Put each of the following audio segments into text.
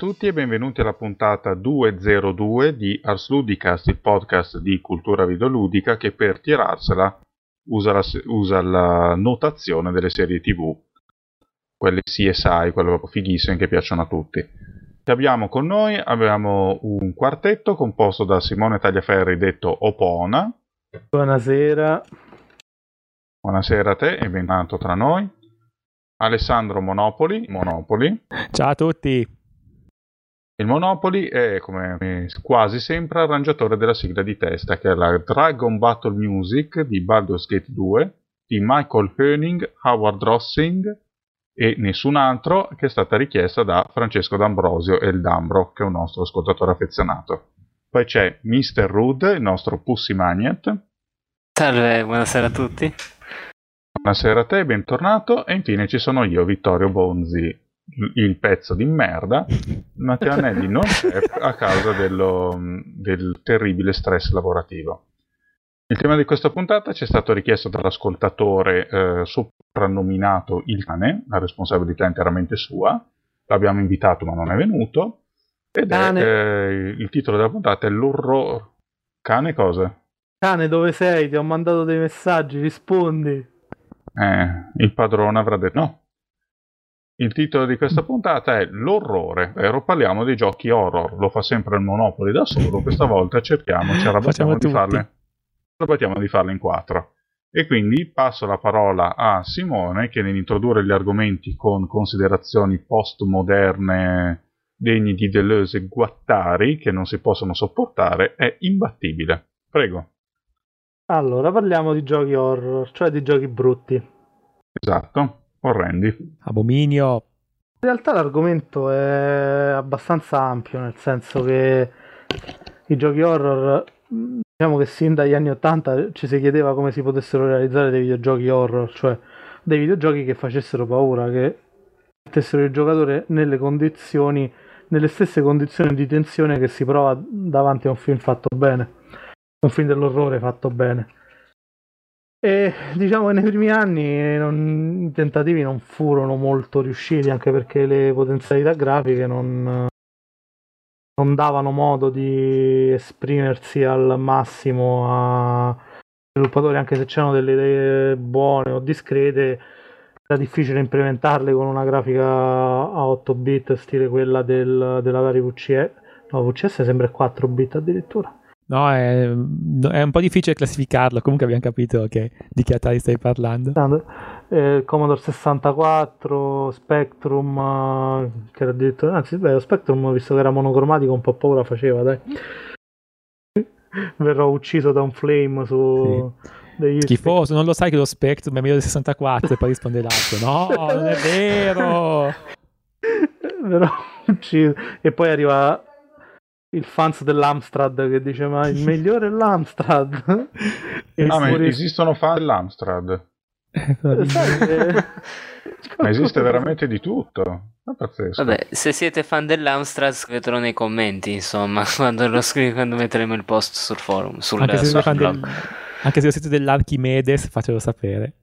Tutti e benvenuti alla puntata 202 di Ars Ludicast, il podcast di cultura videoludica che per tirarsela usa la, usa la notazione delle serie tv, quelle CSI, quelle proprio fighissime che piacciono a tutti. Che abbiamo con noi, abbiamo un quartetto composto da Simone Tagliaferri detto Opona. Buonasera. Buonasera a te e benvenuto tra noi. Alessandro Monopoli, Monopoli. Ciao a tutti. Il Monopoly è, come quasi sempre, arrangiatore della sigla di testa, che è la Dragon Battle Music di Baldur's Gate 2, di Michael Hoening, Howard Rossing e nessun altro, che è stata richiesta da Francesco D'Ambrosio e il Dambro, che è un nostro ascoltatore affezionato. Poi c'è Mr. Rude, il nostro Pussy Magnet. Salve, buonasera a tutti. Buonasera a te, bentornato. E infine ci sono io, Vittorio Bonzi, il pezzo di merda, Matteo Anelli non c'è a causa dello, del terribile stress lavorativo. Il tema di questa puntata ci è stato richiesto dall'ascoltatore eh, soprannominato Il Cane, la responsabilità è interamente sua, l'abbiamo invitato ma non è venuto, ed è, eh, il titolo della puntata è L'orrore... Cane cosa? Cane dove sei? Ti ho mandato dei messaggi, rispondi. Eh, il padrone avrà detto no, il titolo di questa puntata è L'orrore, vero? Parliamo di giochi horror. Lo fa sempre il Monopoli da solo, questa volta cerchiamo, ci arrabattiamo di farle, arrabattiamo di farle in quattro. E quindi passo la parola a Simone che nell'introdurre gli argomenti con considerazioni postmoderne degni di Deleuze e Guattari che non si possono sopportare è imbattibile. Prego. Allora, parliamo di giochi horror, cioè di giochi brutti. Esatto orrendi. Abominio. In realtà l'argomento è abbastanza ampio, nel senso che i giochi horror, diciamo che sin dagli anni 80 ci si chiedeva come si potessero realizzare dei videogiochi horror, cioè dei videogiochi che facessero paura, che mettessero il giocatore nelle condizioni, nelle stesse condizioni di tensione che si prova davanti a un film fatto bene, un film dell'orrore fatto bene. E diciamo che nei primi anni non, i tentativi non furono molto riusciti, anche perché le potenzialità grafiche non, non davano modo di esprimersi al massimo a sviluppatori, anche se c'erano delle idee buone o discrete, era difficile implementarle con una grafica a 8 bit, stile quella del, della Vari VCS. No, VCS sembra 4 bit addirittura. No, è, è, un po' difficile classificarlo, comunque abbiamo capito che, di che Atari stai parlando. Eh, Commodore 64, Spectrum, eh, che era addirittura... Anzi, beh, Spectrum, visto che era monocromatico, un po' paura faceva, dai. Verrò ucciso da un flame su... Sì. Schifoso, non lo sai che lo Spectrum è meglio del 64 e poi risponde l'altro. No, non è vero! Verrò ucciso. E poi arriva il fans dell'Amstrad che dice ma il migliore è l'Amstrad. Ah, ma esistono fan dell'Amstrad? Eh, ma esiste veramente di tutto. Vabbè, se siete fan dell'Amstrad scrivetelo nei commenti insomma quando lo scrivo quando metteremo il post sul forum sul, Anche sul blog. del... Anche se siete dell'Archimedes, fatelo sapere.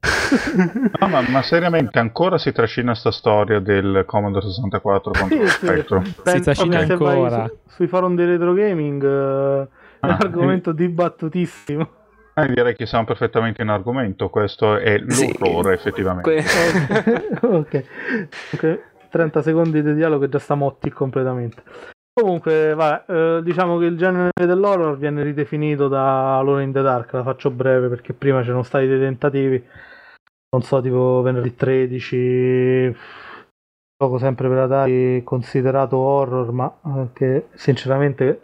no, ma, ma, seriamente ancora si trascina sta storia del Commodore 64 contro lo Spectrum? Si trascina ancora. Su, sui forum di retro gaming uh, è un ah, argomento quindi... dibattutissimo. Eh, direi che siamo perfettamente in argomento, questo è l'orrore sì. effettivamente. Que- ok, ok, 30 secondi di dialogo e già sta motti completamente. Comunque, vabbè, eh, diciamo che il genere dell'horror viene ridefinito da Alone in the Dark, la faccio breve perché prima c'erano stati dei tentativi, non so, tipo venerdì 13, gioco sempre per Atari considerato horror, ma che sinceramente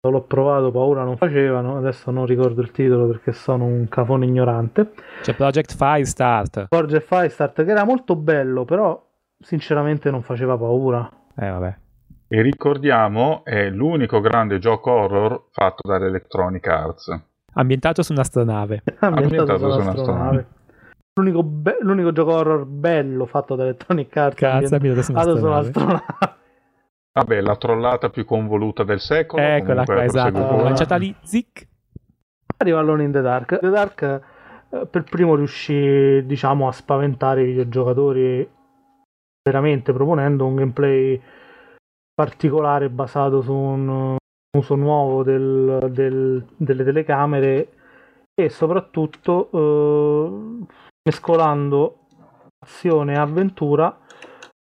non l'ho provato, paura non facevano, adesso non ricordo il titolo perché sono un cafone ignorante. C'è Project Firestart. Project Firestart che era molto bello, però sinceramente non faceva paura. Eh vabbè. E ricordiamo, è l'unico grande gioco horror fatto dall'Electronic Arts. Ambientato su un'astronave. Ambientato, Ambientato su un'astronave. L'unico, be- l'unico, gioco horror bello fatto da Electronic Arts. Cazzo, ambientato su un'astronave. Vabbè, la trollata più convoluta del secolo. Eccola qua, esatto. Lanciata lì, zic. Arriva Alone in the Dark. The Dark eh, per primo riuscì, diciamo, a spaventare i videogiocatori veramente proponendo un gameplay particolare basato su un uso nuovo del, del, delle telecamere e soprattutto eh, mescolando azione e avventura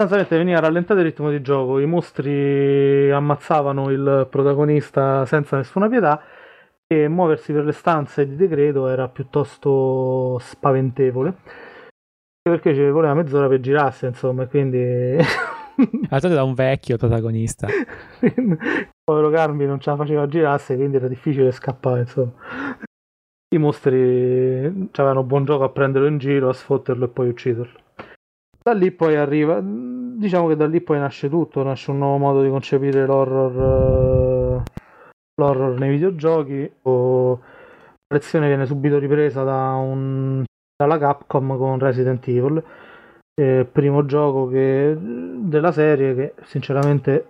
sostanzialmente veniva rallentato il ritmo di gioco. I mostri ammazzavano il protagonista senza nessuna pietà e muoversi per le stanze di decreto era piuttosto spaventevole. Perché ci voleva mezz'ora per girarsi insomma quindi Alzato da un vecchio protagonista. povero Carmi non ce la faceva girarsi, quindi era difficile scappare, insomma. I mostri avevano buon gioco a prenderlo in giro, a sfotterlo e poi ucciderlo. Da lì poi arriva, diciamo che da lì poi nasce tutto, nasce un nuovo modo di concepire l'horror, l'horror nei videogiochi. O... La lezione viene subito ripresa da un, dalla Capcom con Resident Evil eh, primo gioco che, della serie che sinceramente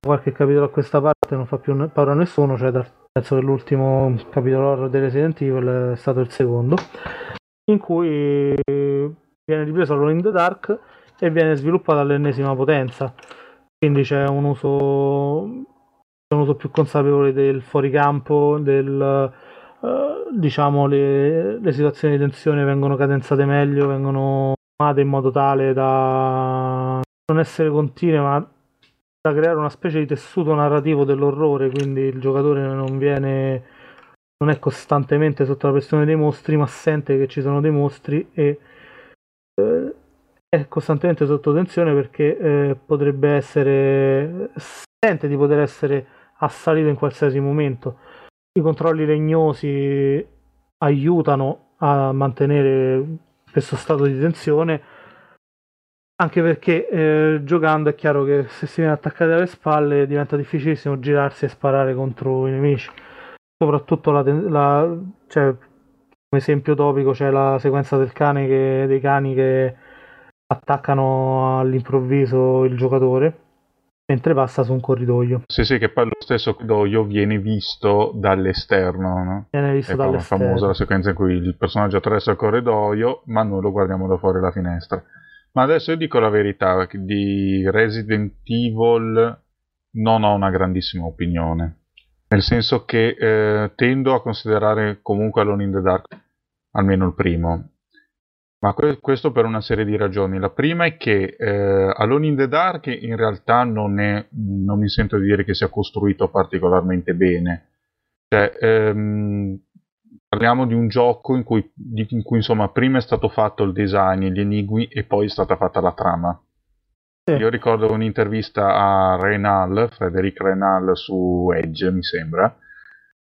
qualche capitolo a questa parte non fa più paura a nessuno, cioè dal, penso che l'ultimo capitolo horror di Resident Evil è stato il secondo, in cui viene ripreso Alone in the Dark e viene sviluppato all'ennesima potenza. Quindi c'è un uso, un uso più consapevole del fuoricampo, del, uh, diciamo le, le situazioni di tensione vengono cadenzate meglio, vengono in modo tale da non essere continue ma da creare una specie di tessuto narrativo dell'orrore quindi il giocatore non viene non è costantemente sotto la pressione dei mostri ma sente che ci sono dei mostri e eh, è costantemente sotto tensione perché eh, potrebbe essere sente di poter essere assalito in qualsiasi momento. I controlli legnosi aiutano a mantenere questo stato di tensione anche perché eh, giocando è chiaro che se si viene attaccati alle spalle diventa difficilissimo girarsi e sparare contro i nemici. Soprattutto la, la cioè, come esempio topico c'è la sequenza del cane che, dei cani che attaccano all'improvviso il giocatore mentre passa su un corridoio. Sì, sì, che poi lo stesso corridoio viene visto dall'esterno, no? Viene visto è dall'esterno. È famosa la sequenza in cui il personaggio attraversa il corridoio, ma noi lo guardiamo da fuori dalla finestra. Ma adesso io dico la verità, di Resident Evil non ho una grandissima opinione. Nel senso che eh, tendo a considerare comunque Alone in the Dark, almeno il primo, ma que- questo per una serie di ragioni. La prima è che eh, Alone in the Dark in realtà non, è, non mi sento di dire che sia costruito particolarmente bene. Cioè, ehm, parliamo di un gioco in cui, di, in cui, insomma prima è stato fatto il design, gli enigmi e poi è stata fatta la trama. Sì. Io ricordo un'intervista a Renal, Frederic Renal su Edge mi sembra,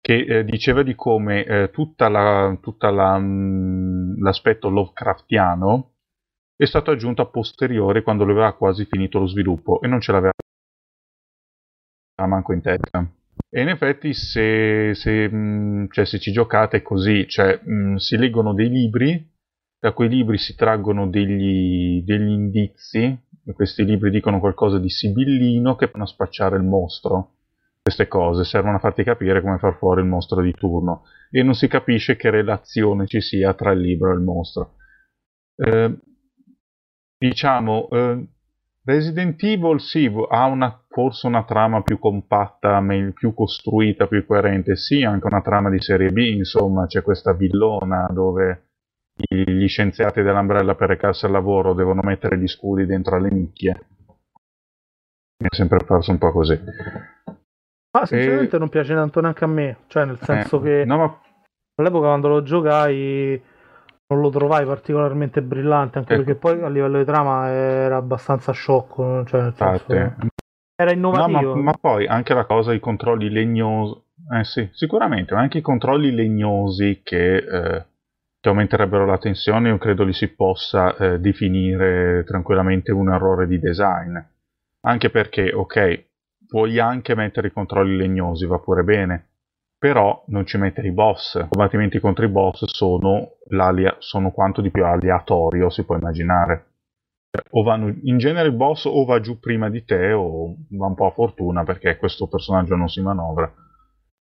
che eh, diceva di come eh, tutta la, tutta la, mh, mm, l'aspetto Lovecraftiano è stato aggiunto a posteriori quando lo aveva quasi finito lo sviluppo e non ce l'aveva manco in testa. E in effetti se, se, mh, mm, cioè, se ci giocate è così, cioè, mh, mm, si leggono dei libri, da quei libri si traggono degli, degli indizi, questi libri dicono qualcosa di sibillino che fanno spacciare il mostro queste cose servono a farti capire come far fuori il mostro di turno e non si capisce che relazione ci sia tra il libro e il mostro. Eh, diciamo, eh, Resident Evil sì, ha una, forse una trama più compatta, più costruita, più coerente, sì, anche una trama di serie B, insomma, c'è questa villona dove gli scienziati dell'Umbrella per recarsi al lavoro devono mettere gli scudi dentro alle nicchie. Mi è sempre parso un po' così. Ma sinceramente e... non piace tanto neanche a me, cioè nel senso eh, che no, ma... all'epoca quando lo giocai non lo trovai particolarmente brillante, anche ecco. perché poi a livello di trama era abbastanza sciocco, cioè nel senso che era innovativo. No, ma, ma, poi anche la cosa, i controlli legnosi, eh sì, sicuramente, ma anche i controlli legnosi che, eh, che aumenterebbero la tensione, io credo li si possa eh, definire tranquillamente un errore di design. Anche perché, ok, puoi anche mettere i controlli legnosi, va pure bene, però non ci mettere i boss. I combattimenti contro i boss sono, sono quanto di più aleatorio si può immaginare. O vanno, in genere il boss o va giù prima di te o va un po' a fortuna perché questo personaggio non si manovra.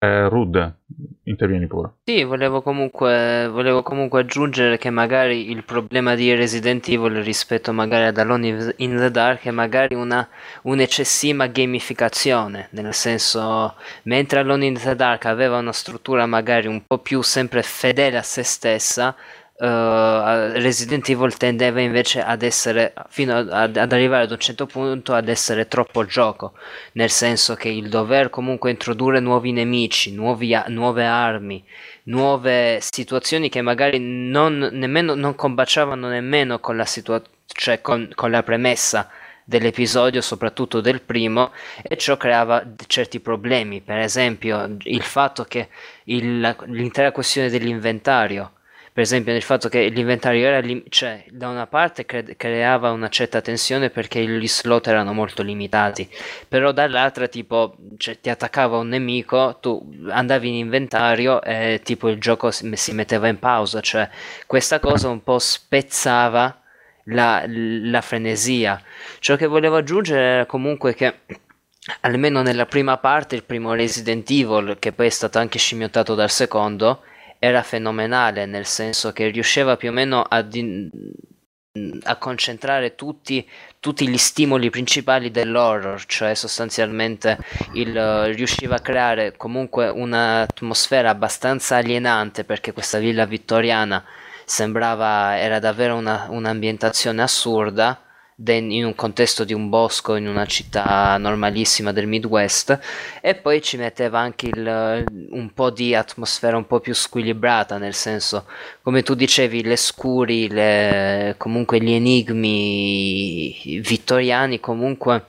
Eh, Rud, intervieni pure. Sì, volevo comunque, volevo comunque aggiungere che magari il problema di Resident Evil rispetto magari ad Alone in the Dark è magari una un'eccessiva gamificazione, nel senso, mentre Alone in the Dark aveva una struttura magari un po' più sempre fedele a se stessa, Uh, Resident Evil tendeva invece ad essere fino ad, ad, arrivare ad un certo punto ad essere troppo gioco nel senso che il dover comunque introdurre nuovi nemici nuovi, nuove armi nuove situazioni che magari non, nemmeno, non combaciavano nemmeno con la situazione cioè con, con la premessa dell'episodio, soprattutto del primo, e ciò creava certi problemi. Per esempio, il fatto che il, l'intera questione dell'inventario per esempio nel fatto che l'inventario era lim- cioè da una parte cre- creava una certa tensione perché gli slot erano molto limitati però dall'altra tipo cioè, ti attaccava un nemico tu andavi in inventario e tipo il gioco si, si metteva in pausa cioè questa cosa un po' spezzava la, la frenesia. Ciò che volevo aggiungere era comunque che almeno nella prima parte il primo Resident Evil che poi è stato anche scimmiottato dal secondo era fenomenale, nel senso che riusciva più o meno a, di- a concentrare tutti, tutti, gli stimoli principali dell'horror, cioè sostanzialmente il, riusciva a creare comunque un'atmosfera abbastanza alienante perché questa villa vittoriana sembrava, era davvero una, un'ambientazione assurda in un contesto di un bosco in una città normalissima del Midwest e poi ci metteva anche il, un po' di atmosfera un po' più squilibrata nel senso come tu dicevi le scuri le, comunque gli enigmi vittoriani comunque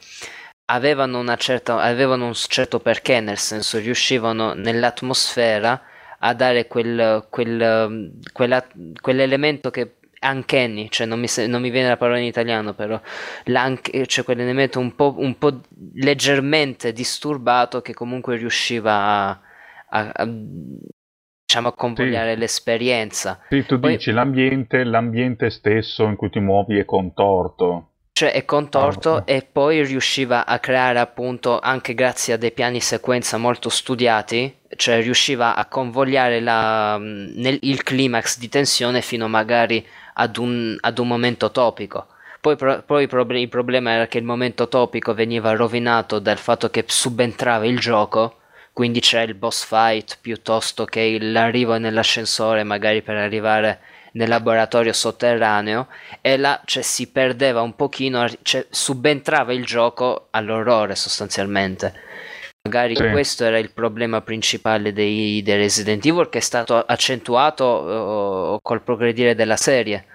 avevano, certa, avevano un certo perché nel senso riuscivano nell'atmosfera a dare quel, quel, quella, quell'elemento che uncanny, cioè non mi, non mi, viene la parola in italiano, però cioè quell'elemento un po', un po', leggermente disturbato che comunque riusciva a, a, a diciamo a convogliare sì. l'esperienza. Sì, tu Poi, dici l'ambiente, l'ambiente stesso in cui ti muovi è contorto. Cioè è contorto e poi riusciva a creare appunto anche grazie a dei piani sequenza molto studiati, cioè riusciva a convogliare la, nel, il climax di tensione fino magari ad un, ad un momento topico. Poi, pro, poi il problema era che il momento topico veniva rovinato dal fatto che subentrava il gioco, quindi c'è il boss fight piuttosto che l'arrivo nell'ascensore magari per arrivare nel laboratorio sotterraneo e là cioè, si perdeva un pochino, cioè, subentrava il gioco all'orrore sostanzialmente. Magari sì. questo era il problema principale dei, dei, Resident Evil che è stato accentuato uh, col progredire della serie.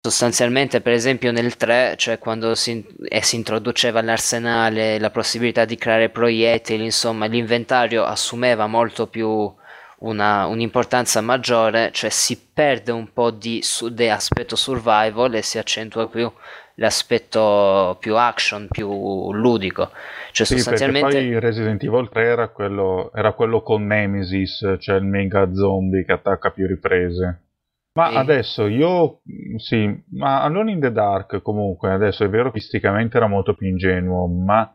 Sostanzialmente, per esempio, nel 3, cioè quando si, eh, si introduceva l'arsenale, la possibilità di creare proiettili, insomma, l'inventario assumeva molto più una, un'importanza maggiore, cioè si perde un po' di, su, di aspetto survival e si accentua più l'aspetto più action, più ludico. Cioè, sì, sostanzialmente... poi Resident Evil 3 era quello, era quello con Nemesis, cioè il mega zombie che attacca più riprese. Ma sì. adesso io, sì, ma Alone in the Dark comunque, adesso è vero che fisicamente era molto più ingenuo, ma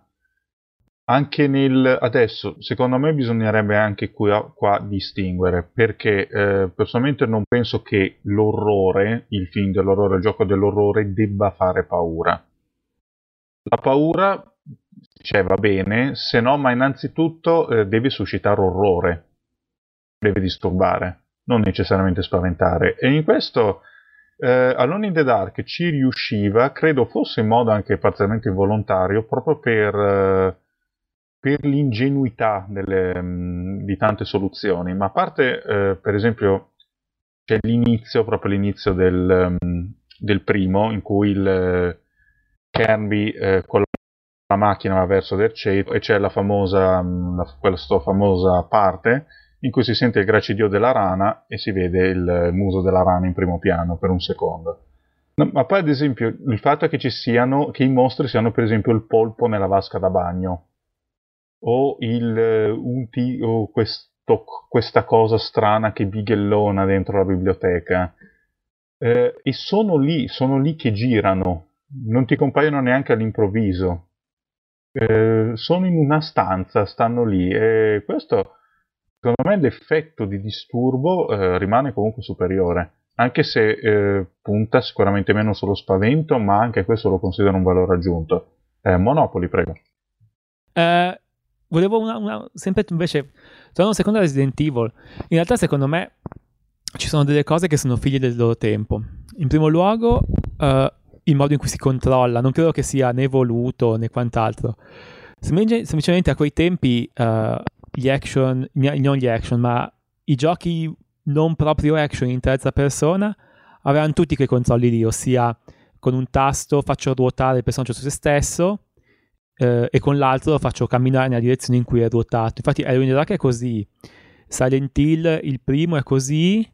anche nel adesso secondo me bisognerebbe anche qua, qua distinguere perché eh, personalmente non penso che l'orrore il film dell'orrore il gioco dell'orrore debba fare paura. La paura cioè va bene se no ma innanzitutto eh, deve suscitare orrore. Deve disturbare non necessariamente spaventare. E in questo eh, Alone in the Dark ci riusciva credo fosse in modo anche parzialmente involontario proprio per eh, per l'ingenuità delle, mm, di tante soluzioni, ma a parte eh, per esempio c'è l'inizio, proprio l'inizio del, mm, del primo, in cui il eh, Kirby eh, con la macchina va verso del ceto e c'è la famosa, mm, la, questa famosa parte in cui si sente il gracidio della rana e si vede il muso della rana in primo piano per un secondo. No, ma poi ad esempio il fatto che ci siano, che i mostri siano per esempio il polpo nella vasca da bagno o, il, eh, un t- o questo, questa cosa strana che bighellona dentro la biblioteca. Eh, e sono lì, sono lì che girano, non ti compaiono neanche all'improvviso. Eh, sono in una stanza, stanno lì e questo secondo me l'effetto di disturbo eh, rimane comunque superiore, anche se eh, punta sicuramente meno sullo spavento, ma anche questo lo considero un valore aggiunto. Eh, Monopoli, prego. Eh, volevo una, una, sempre invece, torno un secondo a Resident Evil. In realtà, secondo me, ci sono delle cose che sono figlie del loro tempo. In primo luogo, uh, il modo in cui si controlla, non credo che sia né voluto né quant'altro. semplicemente a quei tempi uh, gli action, non gli action, ma i giochi non proprio action in terza persona avevano tutti quei controlli lì, ossia con un tasto faccio ruotare il personaggio su se stesso eh, e con l'altro lo faccio camminare nella direzione in cui è ruotato. Infatti Halloween Dark è così, Silent Hill il primo è così,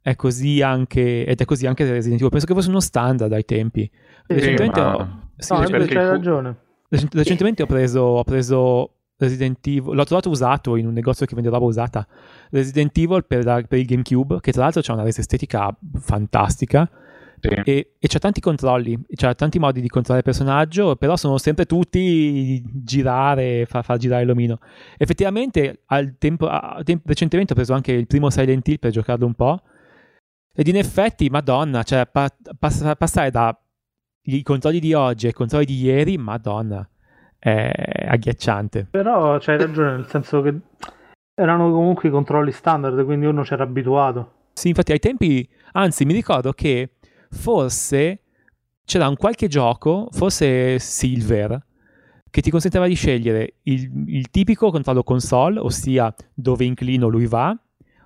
è così anche, ed è così anche Resident Evil. Penso che fosse uno standard ai tempi. Sì, recentemente ma... ho, sì, no, recentemente, c'hai ragione. Recentemente ho preso, ho preso Resident Evil, l'ho trovato usato in un negozio che vende roba usata. Resident Evil per, la, per il GameCube, che tra l'altro ha una resa estetica fantastica. Sì. E, e, c'ha tanti controlli, c'ha tanti modi di controllare il personaggio, però sono sempre tutti girare, far, far girare l'omino. Effettivamente, al tempo, a, tempo, recentemente ho preso anche il primo Silent Hill per giocarlo un po'. Ed in effetti, madonna, cioè pa, pass- passare dai controlli di oggi ai controlli di ieri, madonna è agghiacciante. Però c'hai ragione, nel senso che erano comunque i controlli standard, quindi uno c'era abituato. Sì, infatti ai tempi, anzi mi ricordo che forse c'era un qualche gioco, forse Silver, che ti consentiva di scegliere il, il tipico controllo console, ossia dove inclino lui va,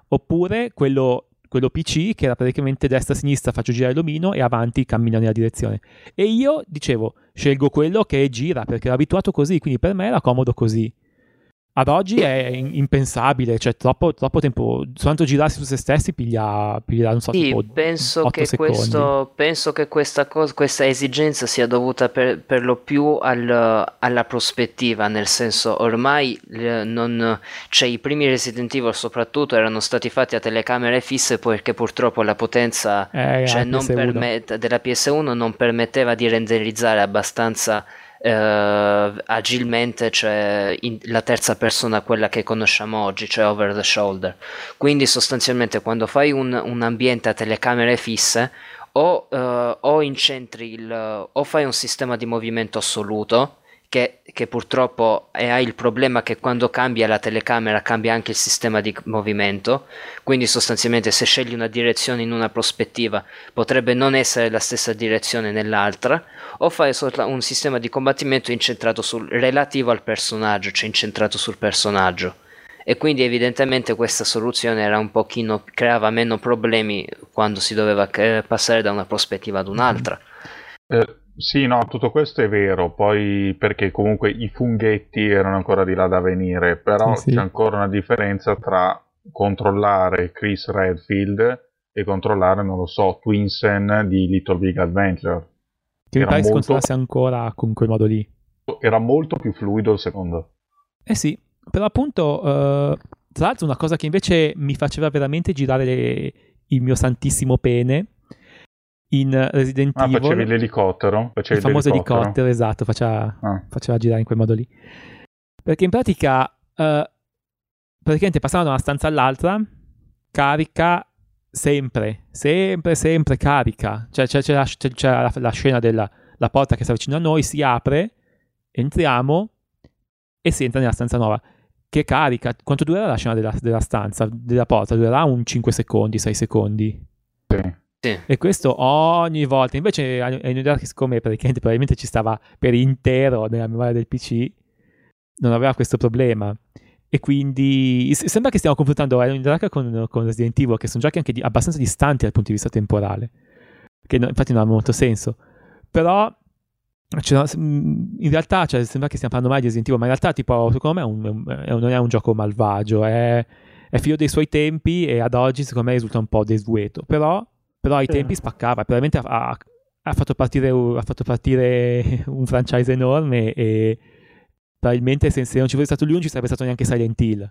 oppure quello quello PC che era praticamente destra-sinistra faccio girare l'omino e avanti cammina nella direzione. E io dicevo, scelgo quello che gira perché ero abituato così, quindi per me era comodo così ad oggi è impensabile, cioè troppo, troppo tempo, soltanto girarsi su se stessi piglia, piglia non so, sì, penso che, questo, penso che questa, cosa, questa esigenza sia dovuta per, per lo più al, alla prospettiva, nel senso ormai non, cioè, i primi Resident Evil soprattutto erano stati fatti a telecamere fisse perché purtroppo la potenza eh, cioè, permet- della PS1 non permetteva di renderizzare abbastanza eh, agilmente cioè la terza persona, quella che conosciamo oggi, cioè over the shoulder. Quindi sostanzialmente quando fai un, un ambiente a telecamere fisse o, eh, o incentri il, o fai un sistema di movimento assoluto che, che, purtroppo ha il problema che quando cambia la telecamera cambia anche il sistema di movimento, quindi sostanzialmente se scegli una direzione in una prospettiva potrebbe non essere la stessa direzione nell'altra, o fai un sistema di combattimento incentrato sul relativo al personaggio, cioè incentrato sul personaggio. E quindi evidentemente questa soluzione era un pochino creava meno problemi quando si doveva eh, passare da una prospettiva ad un'altra. Eh sì, no, tutto questo è vero, poi perché comunque i funghetti erano ancora di là da venire, però sì, sì. c'è ancora una differenza tra controllare Chris Redfield e controllare, non lo so, Twinsen di Little Big Adventure. Che mi pare molto... si controllasse ancora con quel modo lì. Era molto più fluido il secondo. Eh sì, però appunto, uh, tra l'altro una cosa che invece mi faceva veramente girare le... il mio santissimo pene in Resident ah, Evil. facevi l'elicottero? Facevi il famoso l'elicottero, elicottero esatto, faceva, ah. faceva, girare in quel modo lì. Perché in pratica, uh, praticamente passando da una stanza all'altra, carica sempre, sempre, sempre carica. Cioè c'è, c'è, la, c'è la, la, scena della la porta che sta vicino a noi, si apre, entriamo e si entra nella stanza nuova. Che carica? Quanto durerà la scena della, della stanza, della porta? Durerà un 5 secondi, 6 secondi? Sì. Sì. E questo ogni volta. Invece New Dark, siccome praticamente probabilmente ci stava per intero nella memoria del PC, non aveva questo problema. E quindi sembra che stiamo confrontando New Dark con, con Resident Evil, che sono giochi anche di, abbastanza distanti dal punto di vista temporale. Che no, infatti non ha molto senso. Però cioè, in realtà cioè, sembra che stiamo parlando mai di Resident Evil, ma in realtà tipo, secondo me è un, è un, non è un gioco malvagio, è, è figlio dei suoi tempi e ad oggi secondo me risulta un po' desueto. Però però ai tempi spaccava, probabilmente ha, ha, fatto partire, ha, fatto partire, un franchise enorme e probabilmente se, se non ci fosse stato lui non ci sarebbe stato neanche Silent Hill.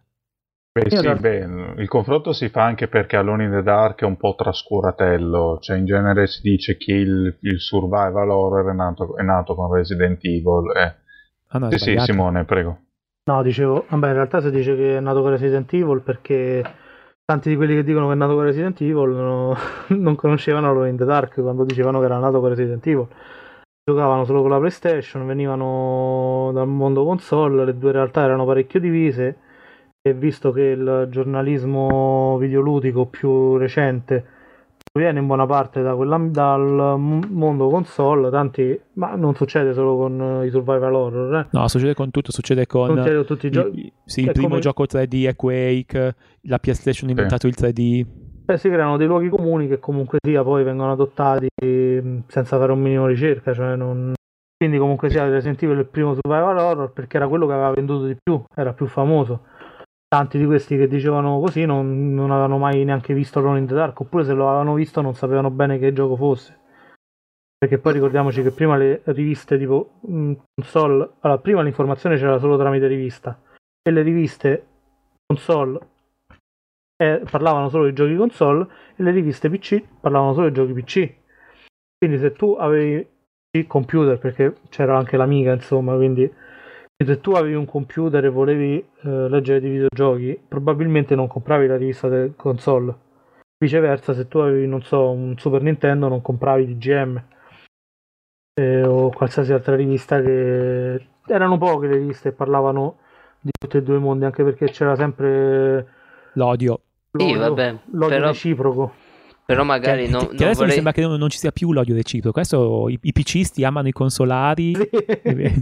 Beh, sì, beh, il confronto si fa anche perché Alone in the Dark è un po' trascuratello, cioè in genere si dice che il, il survival horror è nato, è nato, con Resident Evil. Eh. Ah, no, sì, sì, Simone, prego. No, dicevo, vabbè, in realtà si dice che è nato con Resident Evil perché tanti di quelli che dicono che è nato con Resident Evil no, non conoscevano Alone in the Dark quando dicevano che era nato con Resident Evil. Giocavano solo con la PlayStation, venivano dal mondo console, le due realtà erano parecchio divise e visto che il giornalismo videoludico più recente viene in buona parte da quella, dal mondo console, tanti, ma non succede solo con i survival horror. Eh. No, succede con tutto, succede con succede con tutti i giochi. Sì, il primo come... gioco 3D è Quake, la PlayStation ha inventato il 3D. Beh, si creano dei luoghi comuni che comunque sia poi vengono adottati mm, senza fare un minimo ricerca, cioè non... quindi comunque sia Resident Evil il primo survival horror perché era quello che aveva venduto di più, era più famoso tanti di questi che dicevano così non, non avevano mai neanche visto Alone in the Dark, oppure se lo avevano visto non sapevano bene che gioco fosse. Perché poi ricordiamoci che prima le riviste tipo mh, console, allora prima l'informazione c'era solo tramite rivista e le riviste console eh, parlavano solo di giochi console e le riviste PC parlavano solo di giochi PC. Quindi se tu avevi il computer, perché c'era anche l'amica, insomma, quindi se tu avevi un computer e volevi eh, leggere dei videogiochi, probabilmente non compravi la rivista del console. Viceversa, se tu avevi, non so, un Super Nintendo, non compravi DGM eh, o qualsiasi altra rivista che erano poche le riviste che parlavano di tutti e due i mondi, anche perché c'era sempre l'odio. L'odio, sì, vabbè, l'odio però... reciproco. Però magari che, non, che non adesso vorrei... mi sembra che non, non, ci sia più l'odio reciproco. Adesso i, i PCisti amano i consolari.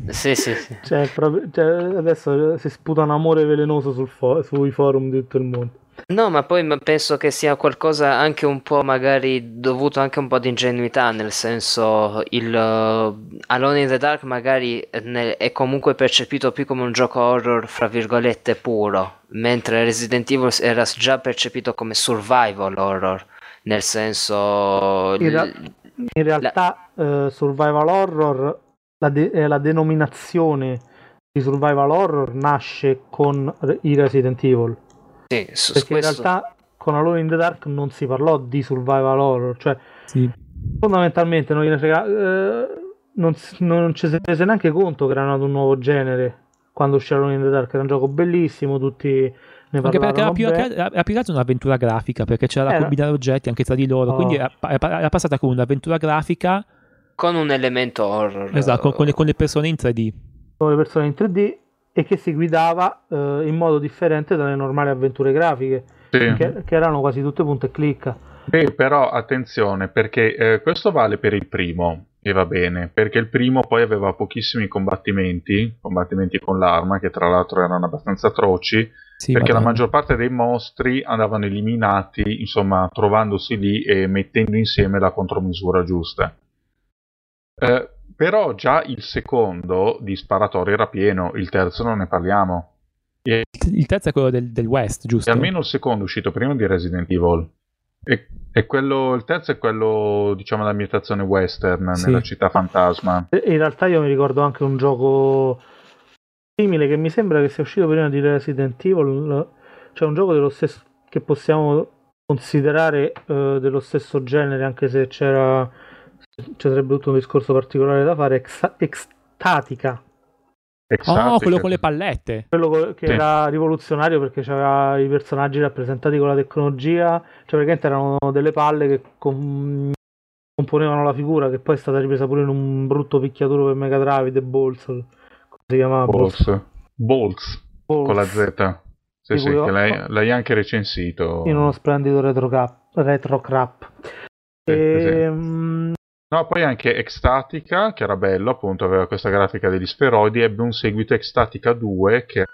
sì, sì, sì. Cioè, proprio, cioè, adesso si sputa un amore velenoso sul fo- sui forum di tutto il mondo. No, ma poi penso che sia qualcosa anche un po' magari dovuto anche un po' di ingenuità, nel senso il uh, Alone in the Dark magari ne- è comunque percepito più come un gioco horror fra virgolette puro, mentre Resident Evil era già percepito come survival horror nel senso... In, ra- in realtà la... uh, survival horror, la, de- eh, la, denominazione di survival horror nasce con i Resident Evil. Sì, su, perché questo... in realtà con Alone in the Dark non si parlò di survival horror, cioè sì. fondamentalmente non, frega, eh, non, non ci si rese neanche conto che era nato un nuovo genere quando uscì Alone in the Dark, era un gioco bellissimo, tutti anche perché era più, era più che un'avventura grafica, perché c'era da combinare oggetti anche tra di loro, oh. quindi era, era, passata come un'avventura grafica. Con un elemento horror. Esatto, con, le, con le persone in 3D. Con le persone in 3D e che si guidava eh, in modo differente dalle normali avventure grafiche, sì. che, che, erano quasi tutte punte e clicca. Beh, però attenzione, perché eh, questo vale per il primo, e va bene, perché il primo poi aveva pochissimi combattimenti, combattimenti con l'arma, che tra l'altro erano abbastanza atroci, sì, perché la maggior parte dei mostri andavano eliminati, insomma, trovandosi lì e mettendo insieme la contromisura giusta. Eh, però già il secondo di sparatorio era pieno, il terzo non ne parliamo. E... Il terzo è quello del, del West, giusto? E almeno il secondo è uscito prima di Resident Evil. E, e quello, il terzo è quello, diciamo, l'ambientazione western sì. nella città fantasma. In realtà io mi ricordo anche un gioco simile che mi sembra che sia uscito prima di Resident Evil, cioè un gioco dello stesso che possiamo considerare uh, dello stesso genere, anche se c'era ci sarebbe tutto un discorso particolare da fare, ex, Ecstatica. Oh, quello con le pallette. Quello che sì. era rivoluzionario perché c'aveva i personaggi rappresentati con la tecnologia, cioè praticamente erano delle palle che com- componevano la figura, che poi è stata ripresa pure in un brutto picchiaturo per Mega Drive, The Balls si chiamava Balls. Balls, Balls. con la Z. Sì, sì, che l'hai, l'hai, anche recensito. In uno splendido retro, cap, retro crap. Sì, e, ehm, No, poi anche Ecstatica, che era bello, appunto, aveva questa grafica degli sferoidi, ebbe un seguito Ecstatica 2 che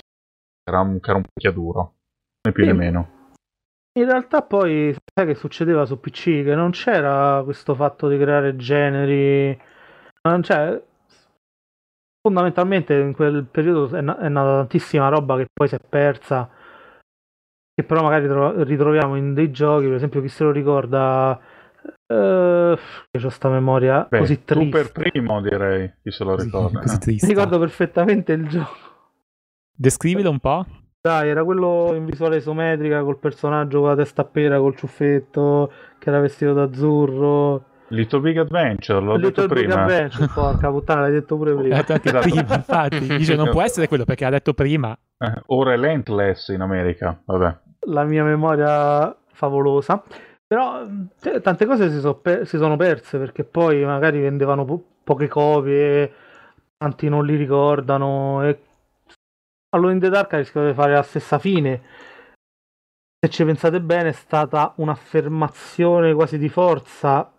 era un, che era un picchiaduro, né più né meno. In realtà poi, sai che succedeva su PC? Che non c'era questo fatto di creare generi, non c'è, fondamentalmente in quel periodo è, è, nata tantissima roba che poi si è persa che però magari tro- ritroviamo in dei giochi per esempio chi se lo ricorda uh, che ho sta memoria Beh, così triste tu per primo direi chi se lo ricorda Mi ricordo perfettamente il gioco descrivilo un po' dai era quello in visuale isometrica col personaggio con la testa a pera col ciuffetto che era vestito d'azzurro Little Big Adventure, l'ho Little detto Big prima. Adventure, porca puttana, l'hai detto pure prima. detto anche Esatto. prima, infatti. Dice, non può essere quello perché ha detto prima. Eh, o Relentless in America, vabbè. La mia memoria favolosa. Però t- tante cose si, so per- si sono perse perché poi magari vendevano po- poche copie, tanti non li ricordano. E Alone in the Dark ha rischiato di fare la stessa fine. Se ci pensate bene, è stata un'affermazione quasi di forza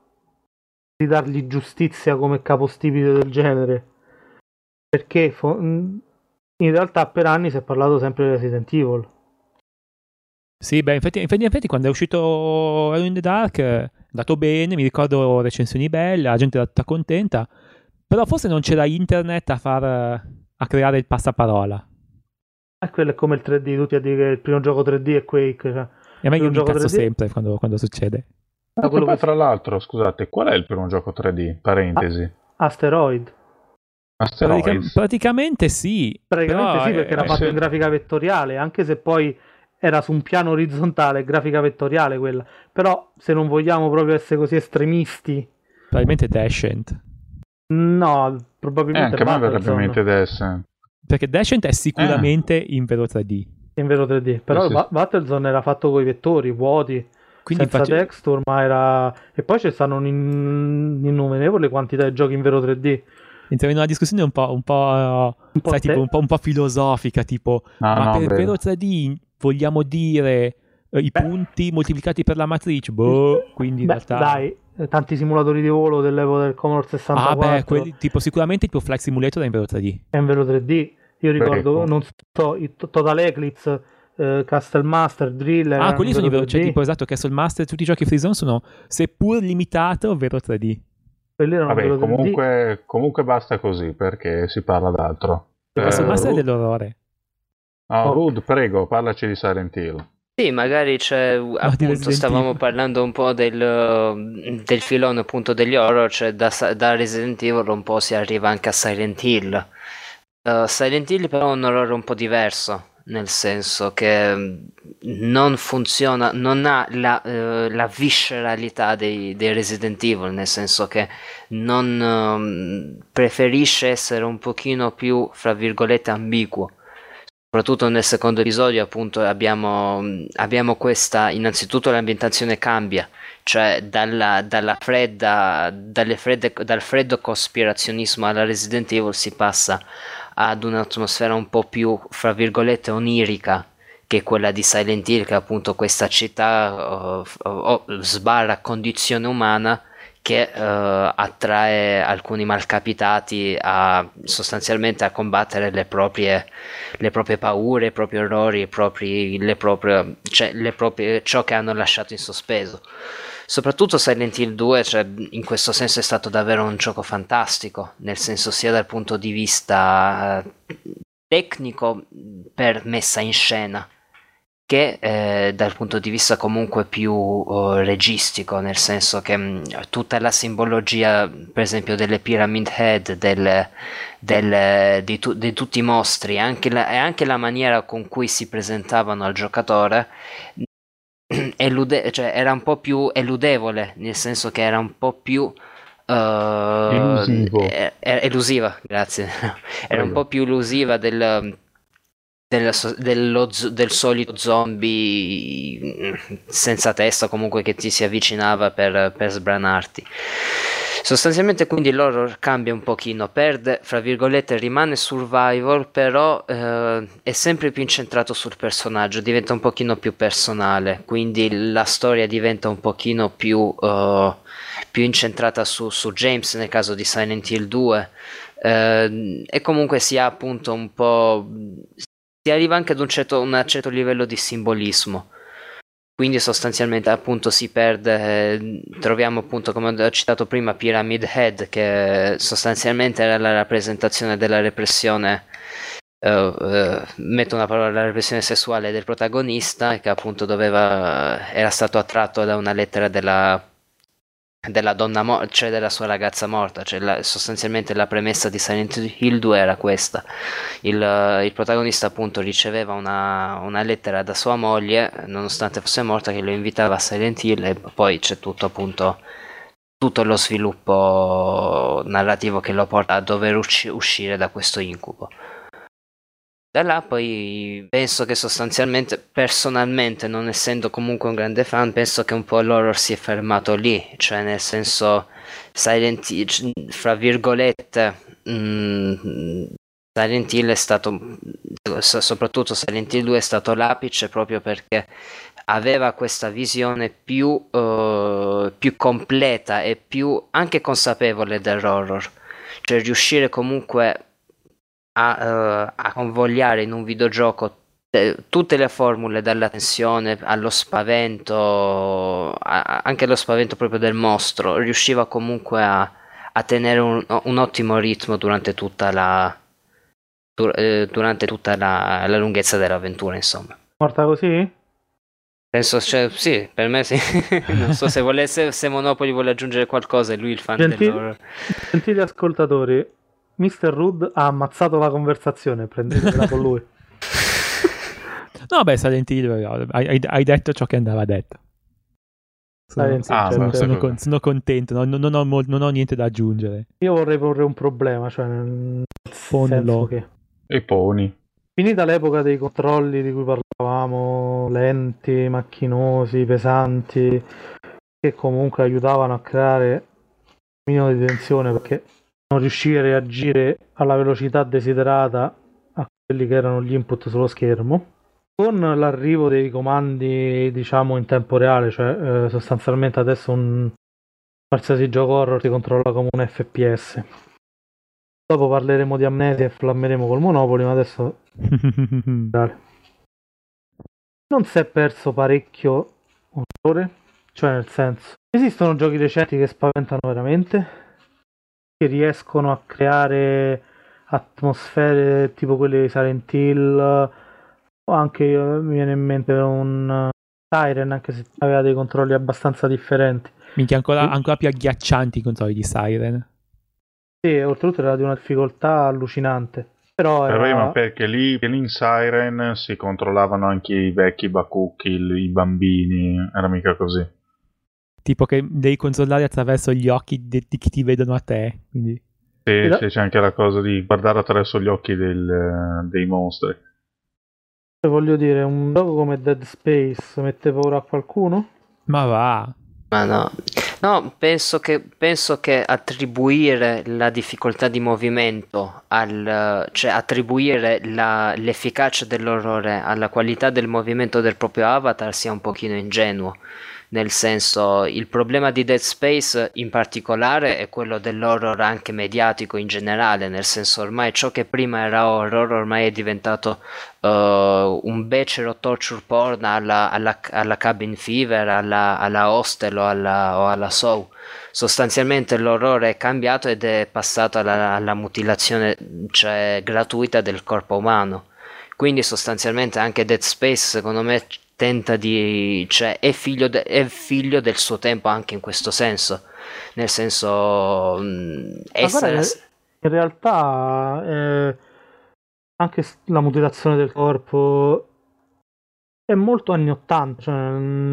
di dargli giustizia come capostipite del genere. Perché fo- in realtà per anni si è parlato sempre di Resident Evil. Sì, beh, infatti, infatti, infatti quando è uscito Alone in the Dark è andato bene, mi ricordo recensioni belle, la gente era tutta contenta, però forse non c'era internet a far a creare il passaparola. E quello è come il 3D, tutti a dire che il primo gioco 3D è Quake. Cioè. E a me io mi incazzo 3D? sempre quando, quando succede. Ah, Che quello che- tra l'altro, scusate, qual è il primo gioco 3D? Parentesi. Asteroid. Asteroids. Pratica- praticamente sì. Praticamente però, sì, perché eh, era eh, fatto in grafica vettoriale, anche se poi era su un piano orizzontale, grafica vettoriale quella. Però se non vogliamo proprio essere così estremisti, probabilmente Descent. no, Eh, probabilmente anche a me verrebbe in Battlezone, mente adesso. Perché Descent è sicuramente in vero 3D. in vero 3D. Però Sì, sì. Ba- Battlezone era fatto con i vettori vuoti, Quindi senza face- texture, ma era... E poi ci stanno un'innumerevole quantità di giochi in vero 3D. entriamo in una discussione un po', un po', Un po' sai, te- tipo, un po', un po' filosofica, tipo, No, ma no, per vero 3D vogliamo dire eh, i punti moltiplicati per la matrice? Boh, quindi in Beh, realtà... dai, eh, tanti simulatori di volo dell'epoca del Commodore Ah 64 beh, quelli, tipo sicuramente il tuo Flight Simulator è in vero 3D. è in vero 3D. Io ricordo, Prego. non so, i To- Total Eclipse, eh, Castle Master, Driller. Ah, quelli sono in vero, cioè 3D. tipo esatto, Castle Master, tutti i giochi Freezone sono, seppur limitato, vero 3D. Quelli erano Vabbè, vero 3D. comunque, comunque basta così perché si parla d'altro. Castle Eh, Master è Ru- dell'orrore. No, Oh. Rud, prego, parlaci di Silent Hill. Sì, magari c'è, di appunto, stavamo parlando un po' del, del filone appunto degli horror, cioè da, da Resident Evil un po' si arriva anche a Silent Hill. Uh, Silent Hill però è un horror un po' diverso, nel senso che mm, non funziona, non ha la, eh, la visceralità dei, dei Resident Evil, nel senso che non um, preferisce essere un pochino più, fra virgolette, ambiguo soprattutto nel secondo episodio appunto abbiamo, abbiamo questa innanzitutto l'ambientazione cambia cioè dalla, dalla fredda fredde, dal freddo cospirazionismo alla Resident Evil si passa ad un'atmosfera un po' più fra virgolette onirica che è quella di Silent Hill che appunto questa città uh, uh, sbarra condizione umana che eh, attrae alcuni malcapitati a sostanzialmente a combattere le proprie, le proprie paure, i propri orrori, i propri, le proprie, cioè, le proprie, ciò che hanno lasciato in sospeso. Soprattutto Silent Hill 2, cioè, in questo senso è stato davvero un gioco fantastico, nel senso sia dal punto di vista eh, tecnico per messa in scena che eh, dal punto di vista comunque più uh, registico, nel senso che mh, tutta la simbologia, per esempio, delle Pyramid Head, del, del, di, tu, di, tutti i mostri, anche la, e anche la maniera con cui si presentavano al giocatore, elude, cioè, era un po' più eludevole, nel senso che era un po' più... Uh, elusiva, grazie. era un po' più elusiva del del, dello, del solito zombie senza testa comunque che ti si avvicinava per, per sbranarti. Sostanzialmente quindi l'horror cambia un pochino. Perde fra virgolette rimane survival però eh, è sempre più incentrato sul personaggio diventa un pochino più personale. Quindi la storia diventa un pochino più, uh, più incentrata su, su James nel caso di Silent Hill 2 eh, e comunque si ha appunto un po' si arriva anche ad un certo, un certo livello di simbolismo. Quindi sostanzialmente appunto si perde, eh, troviamo appunto come ho citato prima Pyramid Head che sostanzialmente era la rappresentazione della repressione, uh, uh, metto una parola, la repressione sessuale del protagonista che appunto doveva, era stato attratto da una lettera della della donna morta, cioè della sua ragazza morta, cioè la, sostanzialmente la premessa di Silent Hill 2 era questa. Il, il protagonista appunto riceveva una, una, lettera da sua moglie, nonostante fosse morta, che lo invitava a Silent Hill e poi c'è tutto appunto tutto lo sviluppo narrativo che lo porta a dover usci- uscire da questo incubo. Da là poi penso che sostanzialmente, personalmente, non essendo comunque un grande fan, penso che un po' l'horror si è fermato lì, cioè nel senso Silent Hill, fra virgolette, mh, mm, Silent Hill è stato, soprattutto Silent Hill 2 è stato l'apice proprio perché aveva questa visione più, uh, più completa e più anche consapevole dell'horror, cioè riuscire comunque a, uh, a convogliare in un videogioco te, tutte le formule dalla tensione allo spavento, a, anche lo spavento proprio del mostro, riusciva comunque a, a tenere un, un, ottimo ritmo durante tutta la, dur, eh, durante tutta la, la lunghezza dell'avventura, insomma. Morta così? Penso, cioè, sì, per me sì. non so se, volesse, se Monopoli vuole aggiungere qualcosa, è lui il fan Gentili, dell'horror. Gentili ascoltatori, Mr. Rudd ha ammazzato la conversazione, prendetela con lui. no, beh, Silent Hill, hai, hai, detto ciò che andava detto. Sono, ah, sono, sono, con, sono contento, no, non, ho, non, ho, niente da aggiungere. Io vorrei porre un problema, cioè nel senso che... E poni. Finita l'epoca dei controlli di cui parlavamo, lenti, macchinosi, pesanti, che comunque aiutavano a creare un minimo di tensione perché non riuscire a reagire alla velocità desiderata a quelli che erano gli input sullo schermo. Con l'arrivo dei comandi, diciamo, in tempo reale, cioè eh, sostanzialmente adesso un qualsiasi gioco horror si controlla come un FPS. Dopo parleremo di amnesia e flammeremo col Monopoli, ma adesso... non si è perso parecchio orrore, cioè nel senso... Esistono giochi recenti che spaventano veramente, che riescono a creare atmosfere tipo quelle di Silent Hill. O anche mi viene in mente un Siren anche se aveva dei controlli abbastanza differenti. Minchia ancora, ancora più agghiaccianti i controlli di Siren. Sì oltretutto era di una difficoltà allucinante. Però era... Però, ma perché lì, lì, in Siren si controllavano anche i vecchi bacucchi i bambini era mica così tipo che devi controllare attraverso gli occhi di, di chi ti vedono a te. Quindi... Sì, sì, c'è anche la cosa di guardare attraverso gli occhi del, dei mostri. Voglio dire, un gioco come Dead Space mette paura a qualcuno? Ma va. Ma no, no penso, che, penso che attribuire la difficoltà di movimento, al, cioè attribuire la, l'efficacia dell'orrore alla qualità del movimento del proprio avatar sia un pochino ingenuo nel senso il problema di Dead Space in particolare è quello dell'horror anche mediatico in generale, nel senso ormai ciò che prima era horror ormai è diventato uh, un becero torture porn alla, alla, alla Cabin Fever, alla, alla Hostel o alla, o alla Soul. Sostanzialmente l'orrore è cambiato ed è passato alla, alla mutilazione cioè, gratuita del corpo umano. Quindi sostanzialmente anche Dead Space secondo me tenta di... cioè è figlio, de, è figlio del suo tempo anche in questo senso, nel senso mh, mm, essere... Guarda, in realtà eh, anche la mutilazione del corpo è molto anni 80, cioè... Mm,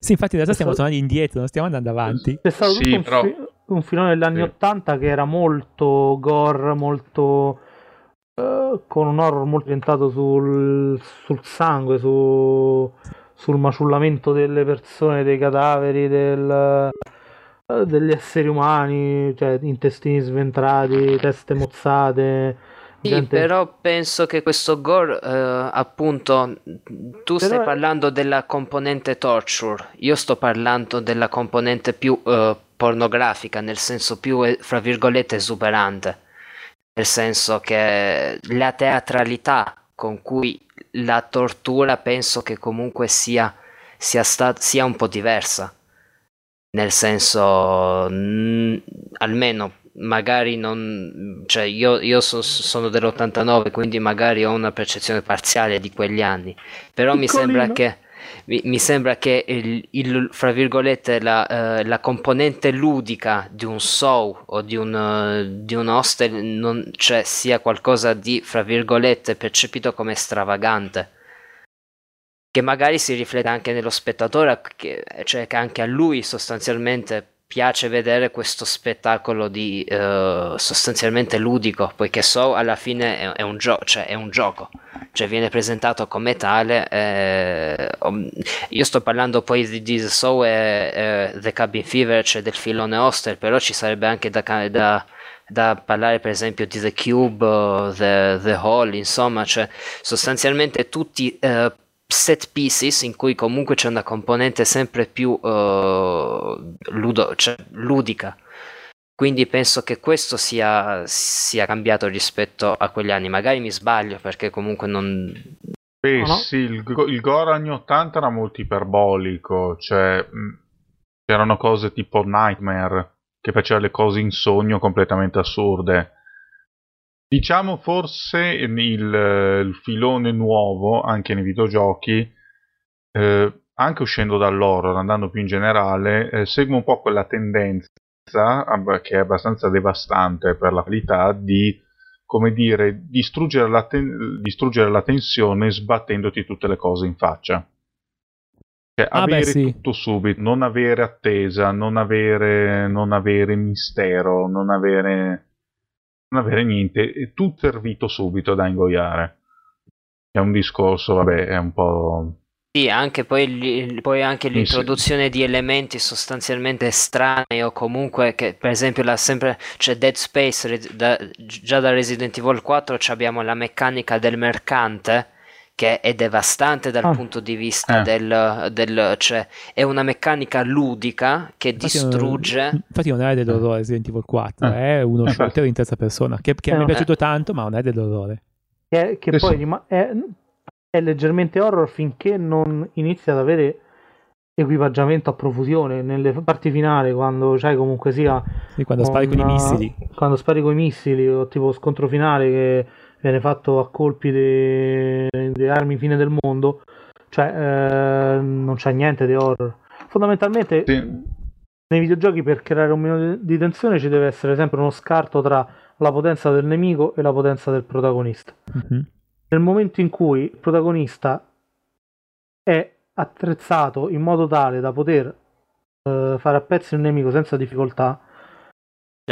sì, infatti in realtà stiamo tornando indietro, non stiamo andando avanti. C'è stato sì, un, però... fi- un filone degli anni sì. 80 che era molto gore, molto eh, con un horror molto orientato sul, sul sangue, su, sul maciullamento delle persone, dei cadaveri, del, uh, degli esseri umani, cioè intestini sventrati, teste mozzate. Sì, gente... però penso che questo gore, uh, appunto, tu però stai parlando della componente torture, io sto parlando della componente più pornografica, nel senso più, fra virgolette, esuberante nel senso che la teatralità con cui la tortura penso che comunque sia, sia, stat- sia un po' diversa. Nel senso, mh, almeno magari non. cioè, io, io so, sono dell'89, quindi magari ho una percezione parziale di quegli anni. Però Piccolino. mi sembra che mi, mi sembra che il, il, fra virgolette la, uh, la, componente ludica di un show o di un, uh, di un hostel non, cioè, sia qualcosa di fra virgolette percepito come stravagante. Che magari si riflette anche nello spettatore che, cioè che anche a lui sostanzialmente piace vedere questo spettacolo di uh, sostanzialmente ludico, poiché So alla fine è, è, un, gio- cioè è un, gioco, cioè viene presentato come tale. Eh, io sto parlando poi di, di So e eh, The Cabin Fever, cioè del filone Hostel, però ci sarebbe anche da, da da parlare per esempio di The Cube, The, The Hall, insomma, cioè sostanzialmente tutti uh, set pieces in cui comunque c'è una componente sempre più uh, ludo, cioè, ludica. Quindi penso che questo sia, sia, cambiato rispetto a quegli anni. Magari mi sbaglio perché comunque non. Beh, no, sì, il, il gore anni 80 era molto iperbolico, cioè c'erano cose tipo Nightmare che faceva le cose in sogno completamente assurde. Diciamo forse il, il filone nuovo, anche nei videogiochi, eh, anche uscendo dall'horror, andando più in generale, eh, segue un po' quella tendenza che è abbastanza devastante per la qualità di come dire, distruggere la, ten- distruggere la tensione sbattendoti tutte le cose in faccia. Cioè, ah avere beh, sì. tutto subito, non avere attesa, non avere, non avere mistero, non avere non avere niente, tutto servito subito da ingoiare. È un discorso, vabbè, è un po'... Sì, anche poi, poi anche l'introduzione sì. di elementi sostanzialmente strani o comunque che per esempio la sempre, c'è Dead Space, da, già da Resident Evil 4 abbiamo la meccanica del mercante che è devastante dal oh. punto di vista eh. del, del, cioè è una meccanica ludica che infatti distrugge non, infatti non è dell'orrore Resident Evil 4 eh. è uno eh. shooter in terza persona che, che eh. mi è piaciuto tanto ma non è dell'orrore che, che poi rima- è, è, leggermente horror finché non inizia ad avere equipaggiamento a profusione nelle parti finali quando c'hai comunque sia sì, quando spari con i missili quando spari con i missili o tipo scontro finale che viene fatto a colpi di armi fine del mondo, cioè eh, non c'è niente di horror. Fondamentalmente sì. nei videogiochi per creare un minimo di tensione ci deve essere sempre uno scarto tra la potenza del nemico e la potenza del protagonista. Mm-hmm. Nel momento in cui il protagonista è attrezzato in modo tale da poter eh, fare a pezzi il nemico senza difficoltà,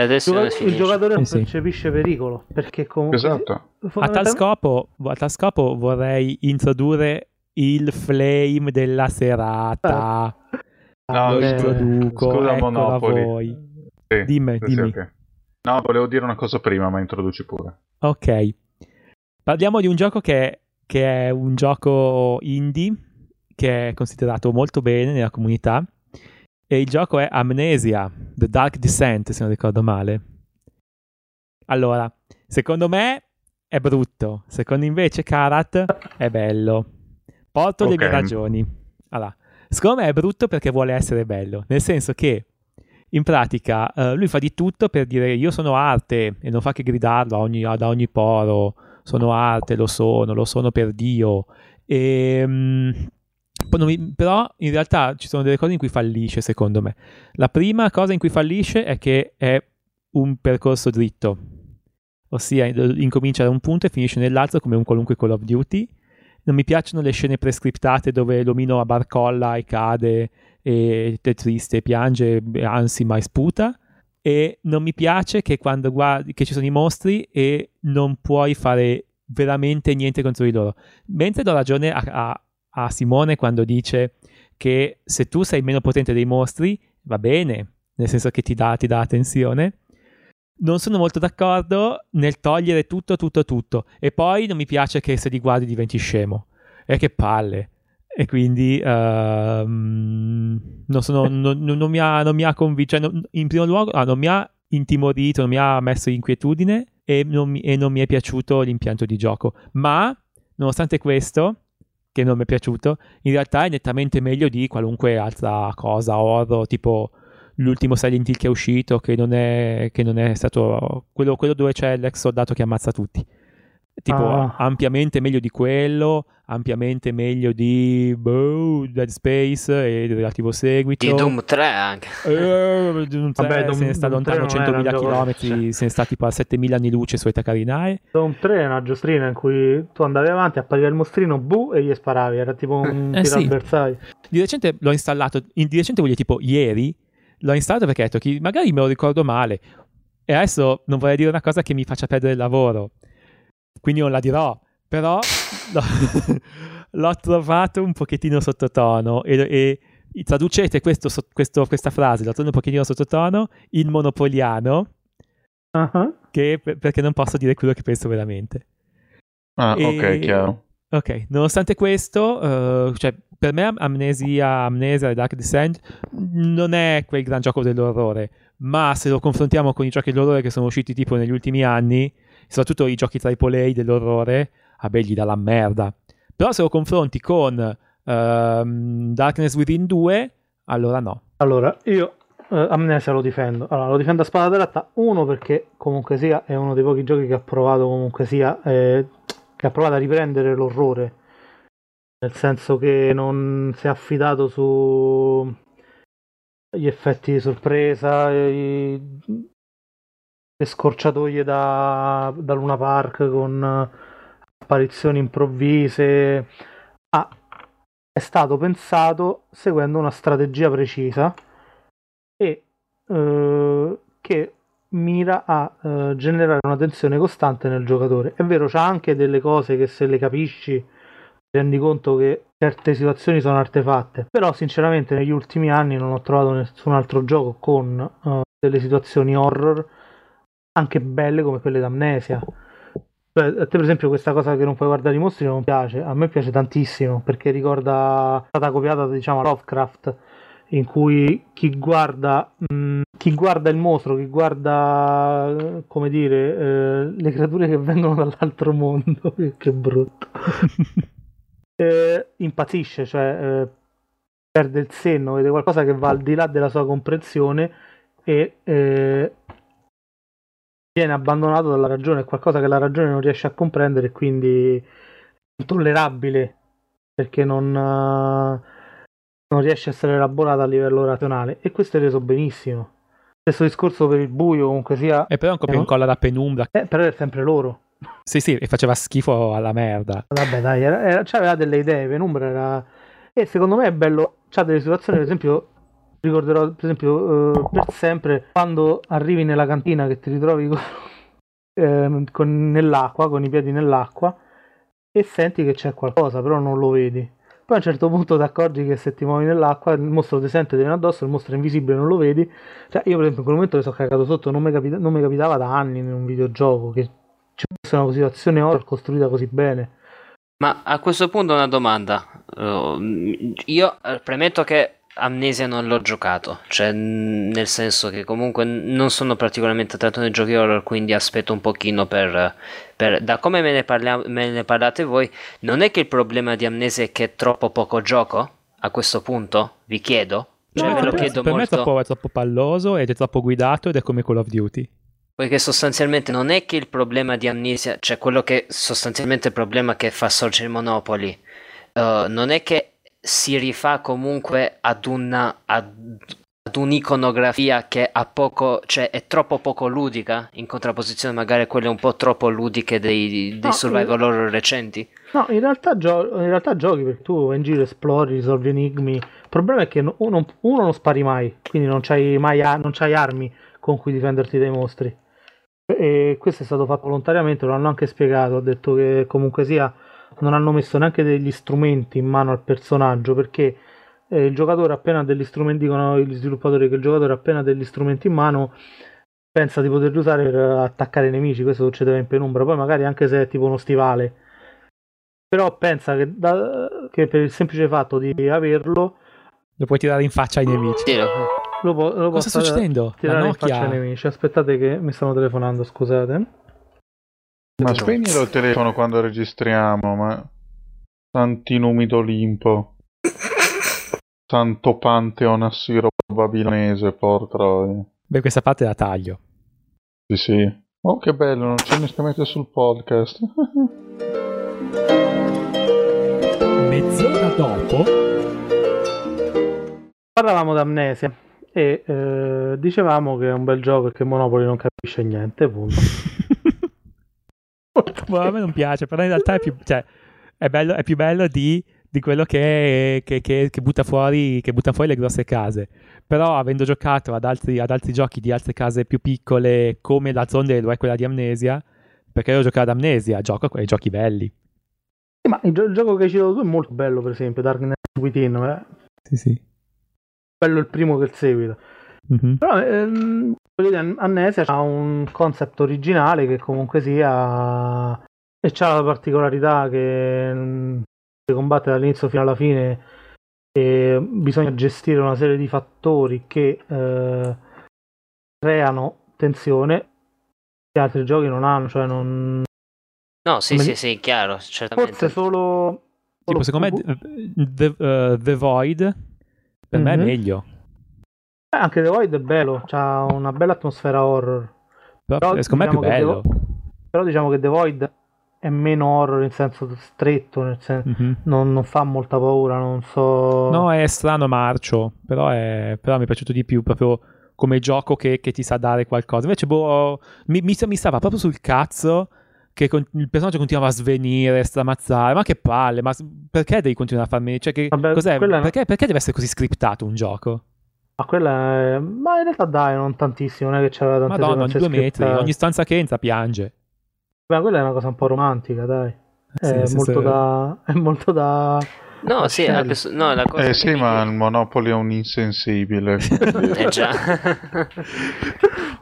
il, gioca- il giocatore non sì, percepisce pericolo perché comunque esatto. a, tal scopo, a tal scopo vorrei introdurre il flame della serata ah. no, lo introduco scusa Monopoli voi. Sì, dimmi, sì, dimmi. Okay. no volevo dire una cosa prima ma introduci pure ok parliamo di un gioco che, che è un gioco indie che è considerato molto bene nella comunità e il gioco è Amnesia, The Dark Descent, se non ricordo male. Allora, secondo me è brutto, secondo invece Karat è bello. Porto okay. le mie ragioni. Allora, secondo me è brutto perché vuole essere bello, nel senso che in pratica uh, lui fa di tutto per dire io sono arte e non fa che gridarlo ogni, da ogni poro, sono arte, lo sono, lo sono per Dio. E, um, mi, però in realtà ci sono delle cose in cui fallisce, secondo me. La prima cosa in cui fallisce è che è un percorso dritto, ossia incomincia da un punto e finisce nell'altro come un qualunque Call of Duty. Non mi piacciono le scene prescriptate dove l'omino barcolla e cade e è triste, piange, ansima e sputa. E non mi piace che quando guardi che ci sono i mostri e non puoi fare veramente niente contro di loro. Mentre do ragione a, a a Simone quando dice che se tu sei meno potente dei mostri, va bene, nel senso che ti dà, ti dà attenzione. Non sono molto d'accordo nel togliere tutto, tutto, tutto. E poi non mi piace che se li guardi diventi scemo. E che palle. E quindi uh, non, sono, non, non, mi ha, non mi ha convinto. Cioè, in primo luogo, ah, non mi ha intimorito, non mi ha messo inquietudine e non mi, e non mi è piaciuto l'impianto di gioco. Ma, nonostante questo, che non mi è piaciuto, in realtà è nettamente meglio di qualunque altra cosa, horror, tipo l'ultimo Silent Hill che è uscito, che non è, che non è stato quello, quello dove c'è l'ex soldato che ammazza tutti tipo ah. ampiamente meglio di quello, ampiamente meglio di boh, Dead Space e il relativo seguito. Di Doom 3 anche. Eh, Doom 3 Vabbè, Doom, se ne sta lontano 100.000 km, cioè. se ne sta tipo a 7.000 anni luce su Eta Carinae. Doom 3 è una giostrina in cui tu andavi avanti, appariva il mostrino, bu, e gli sparavi, era tipo un eh, tiro sì. avversario. Di recente l'ho installato, in, di recente voglio tipo ieri, l'ho installato perché ho detto che magari me lo ricordo male. E adesso non vorrei dire una cosa che mi faccia perdere il lavoro, quindi non la dirò, però l'ho, l'ho trovato un pochettino sottotono e, e traducete questo, questo, questa frase, la trovo un pochettino sottotono, in monopoliano, uh-huh. che, perché non posso dire quello che penso veramente. Ah, e, ok, chiaro. Ok, nonostante questo, uh, cioè, per me Amnesia, Amnesia e Dark Descent non è quel gran gioco dell'orrore, ma se lo confrontiamo con i giochi dell'orrore che sono usciti tipo negli ultimi anni, soprattutto i giochi AAA dell'orrore, a beh, gli dà la merda. Però se lo confronti con uh, Darkness Within 2, allora no. Allora, io uh, Amnesia lo difendo. Allora, lo difendo a spada tratta, uno perché comunque sia è uno dei pochi giochi che ha provato comunque sia eh, che ha provato a riprendere l'orrore. Nel senso che non si è affidato su gli effetti di sorpresa, i, le scorciatoie da, da Luna Park con apparizioni improvvise. Ah, è stato pensato seguendo una strategia precisa e eh, che mira a eh, generare una tensione costante nel giocatore. È vero, c'ha anche delle cose che se le capisci ti rendi conto che certe situazioni sono artefatte, però sinceramente negli ultimi anni non ho trovato nessun altro gioco con uh, delle situazioni horror anche belle come quelle d'amnesia. Cioè, a te per esempio questa cosa che non puoi guardare i mostri non piace, a me piace tantissimo perché ricorda, è stata copiata diciamo Lovecraft in cui chi guarda, mh, mm, chi guarda il mostro, chi guarda, come dire, eh, le creature che vengono dall'altro mondo, che brutto. eh, impazzisce, cioè eh, perde il senno, vede qualcosa che va al di là della sua comprensione e eh, viene abbandonato dalla ragione, è qualcosa che la ragione non riesce a comprendere e quindi è intollerabile perché non, uh, non riesce a essere elaborata a livello razionale e questo è reso benissimo. Stesso discorso per il buio, comunque sia. E però è un copia e incolla da penumbra. Eh, però è sempre loro. Sì, sì, e faceva schifo alla merda. Vabbè, dai, era, era, aveva delle idee, Penumbra era... E secondo me è bello, c'ha delle situazioni, per esempio, ricorderò, per esempio, uh, per sempre, quando arrivi nella cantina che ti ritrovi con, eh, con, nell'acqua, con i piedi nell'acqua, e senti che c'è qualcosa, però non lo vedi. Poi a un certo punto ti accorgi che se ti muovi nell'acqua il mostro ti sente, ti viene addosso, il mostro è invisibile, non lo vedi. Cioè, io per esempio in quel momento mi sono cagato sotto, non mi, capita- non mi capitava da anni in un videogioco che ci fosse una situazione horror costruita così bene. Ma a questo punto una domanda. Uh, io eh, premetto che Amnesia non l'ho giocato, cioè nel senso che comunque non sono particolarmente attratto nei giochi horror, quindi aspetto un pochino per... per da come me ne, parla, me ne, parlate voi, non è che il problema di Amnesia è che è troppo poco gioco? A questo punto? Vi chiedo? Cioè, no, ve lo chiedo per molto... me è troppo, è troppo palloso ed è troppo guidato ed è come Call of Duty. Poiché sostanzialmente non è che il problema di Amnesia, cioè quello che sostanzialmente il problema che fa sorgere Monopoli, uh, non è che si rifà comunque ad una ad, ad un'iconografia che ha poco, cioè è troppo poco ludica in contrapposizione magari a quelle un po' troppo ludiche dei, dei no, survival horror recenti. No, in realtà, gio- in realtà giochi perché tu vai in giro, esplori, risolvi enigmi. Il problema è che uno, uno non spari mai, quindi non c'hai mai non c'hai armi con cui difenderti dai mostri e questo è stato fatto volontariamente, lo hanno anche spiegato, ha detto che comunque sia non hanno messo neanche degli strumenti in mano al personaggio perché eh, il giocatore appena degli strumenti, dicono gli sviluppatori che il giocatore appena degli strumenti in mano pensa di poterli usare per attaccare i nemici, questo succedeva in penombra, poi magari anche se è tipo uno stivale, però pensa che, da, che per il semplice fatto di averlo lo puoi tirare in faccia ai nemici. Sì, lo, lo Cosa sta succedendo? Tirare in faccia ai nemici. Aspettate che mi stanno telefonando, scusate. Ma spegnilo il telefono quando registriamo, ma... Santinumi d'Olimpo. Santo Pantheon assiro babilonese, porca Beh, questa parte la taglio. Sì, sì. Oh, che bello, non c'è nescamente sul podcast. Mezz'ora dopo... Parlavamo d'amnesia e eh, dicevamo che è un bel gioco e che Monopoli non capisce niente, punto. boh, a me non piace, però in realtà è più, cioè, è, bello, è più bello di, di quello che, che, che, che, butta fuori, che butta fuori le grosse case. però avendo giocato ad altri, ad altri giochi di altre case più piccole, come la Zonde lo è quella di Amnesia, perché io giocato ad Amnesia, gioco a quei giochi belli. Sì, ma il, gio- il gioco che hai citato tu è molto bello, per esempio, Darkness Within. Eh? Sì, sì. Bello il primo che il seguito. Mhm. Però ehm, Amnesia ha un concept originale che comunque sia e c'ha la particolarità che mm, si combatte dall'inizio fino alla fine e bisogna gestire una serie di fattori che eh, creano tensione che altri giochi non hanno, cioè non No, sì, Come sì, sì, chiaro, certamente. forse solo, Tipo, solo secondo me Fubu- The, eh, The Void per me è Mhm. meglio. Eh, anche The Void è bello, ha una bella atmosfera horror. Però, Però secondo me è più diciamo bello. che Però diciamo che The Void è meno horror in senso stretto, nel senso Mhm. non, non fa molta paura, non so. No, è strano marcio, però, è, però mi è piaciuto di più proprio come gioco che, che ti sa dare qualcosa. Invece, boh, mi, mi, mi stava proprio sul cazzo che con- il personaggio continuava a svenire, stramazzare. Ma che palle, ma perché devi continuare a farmi... Cioè, che, Vabbè, cos'è? Perché, perché deve essere così scriptato un gioco? Ma quella è... Ma in realtà dai, non tantissimo, non è che c'era tante Madonna, sequenze due metri, scriptate. ogni stanza che entra piange. Beh, quella è una cosa un po' romantica, dai. Sì, È, sì, molto sì. da... è molto da... No, sì, su- no, la cosa Eh sì, mi ma il Monopoli è un insensibile. Eh già.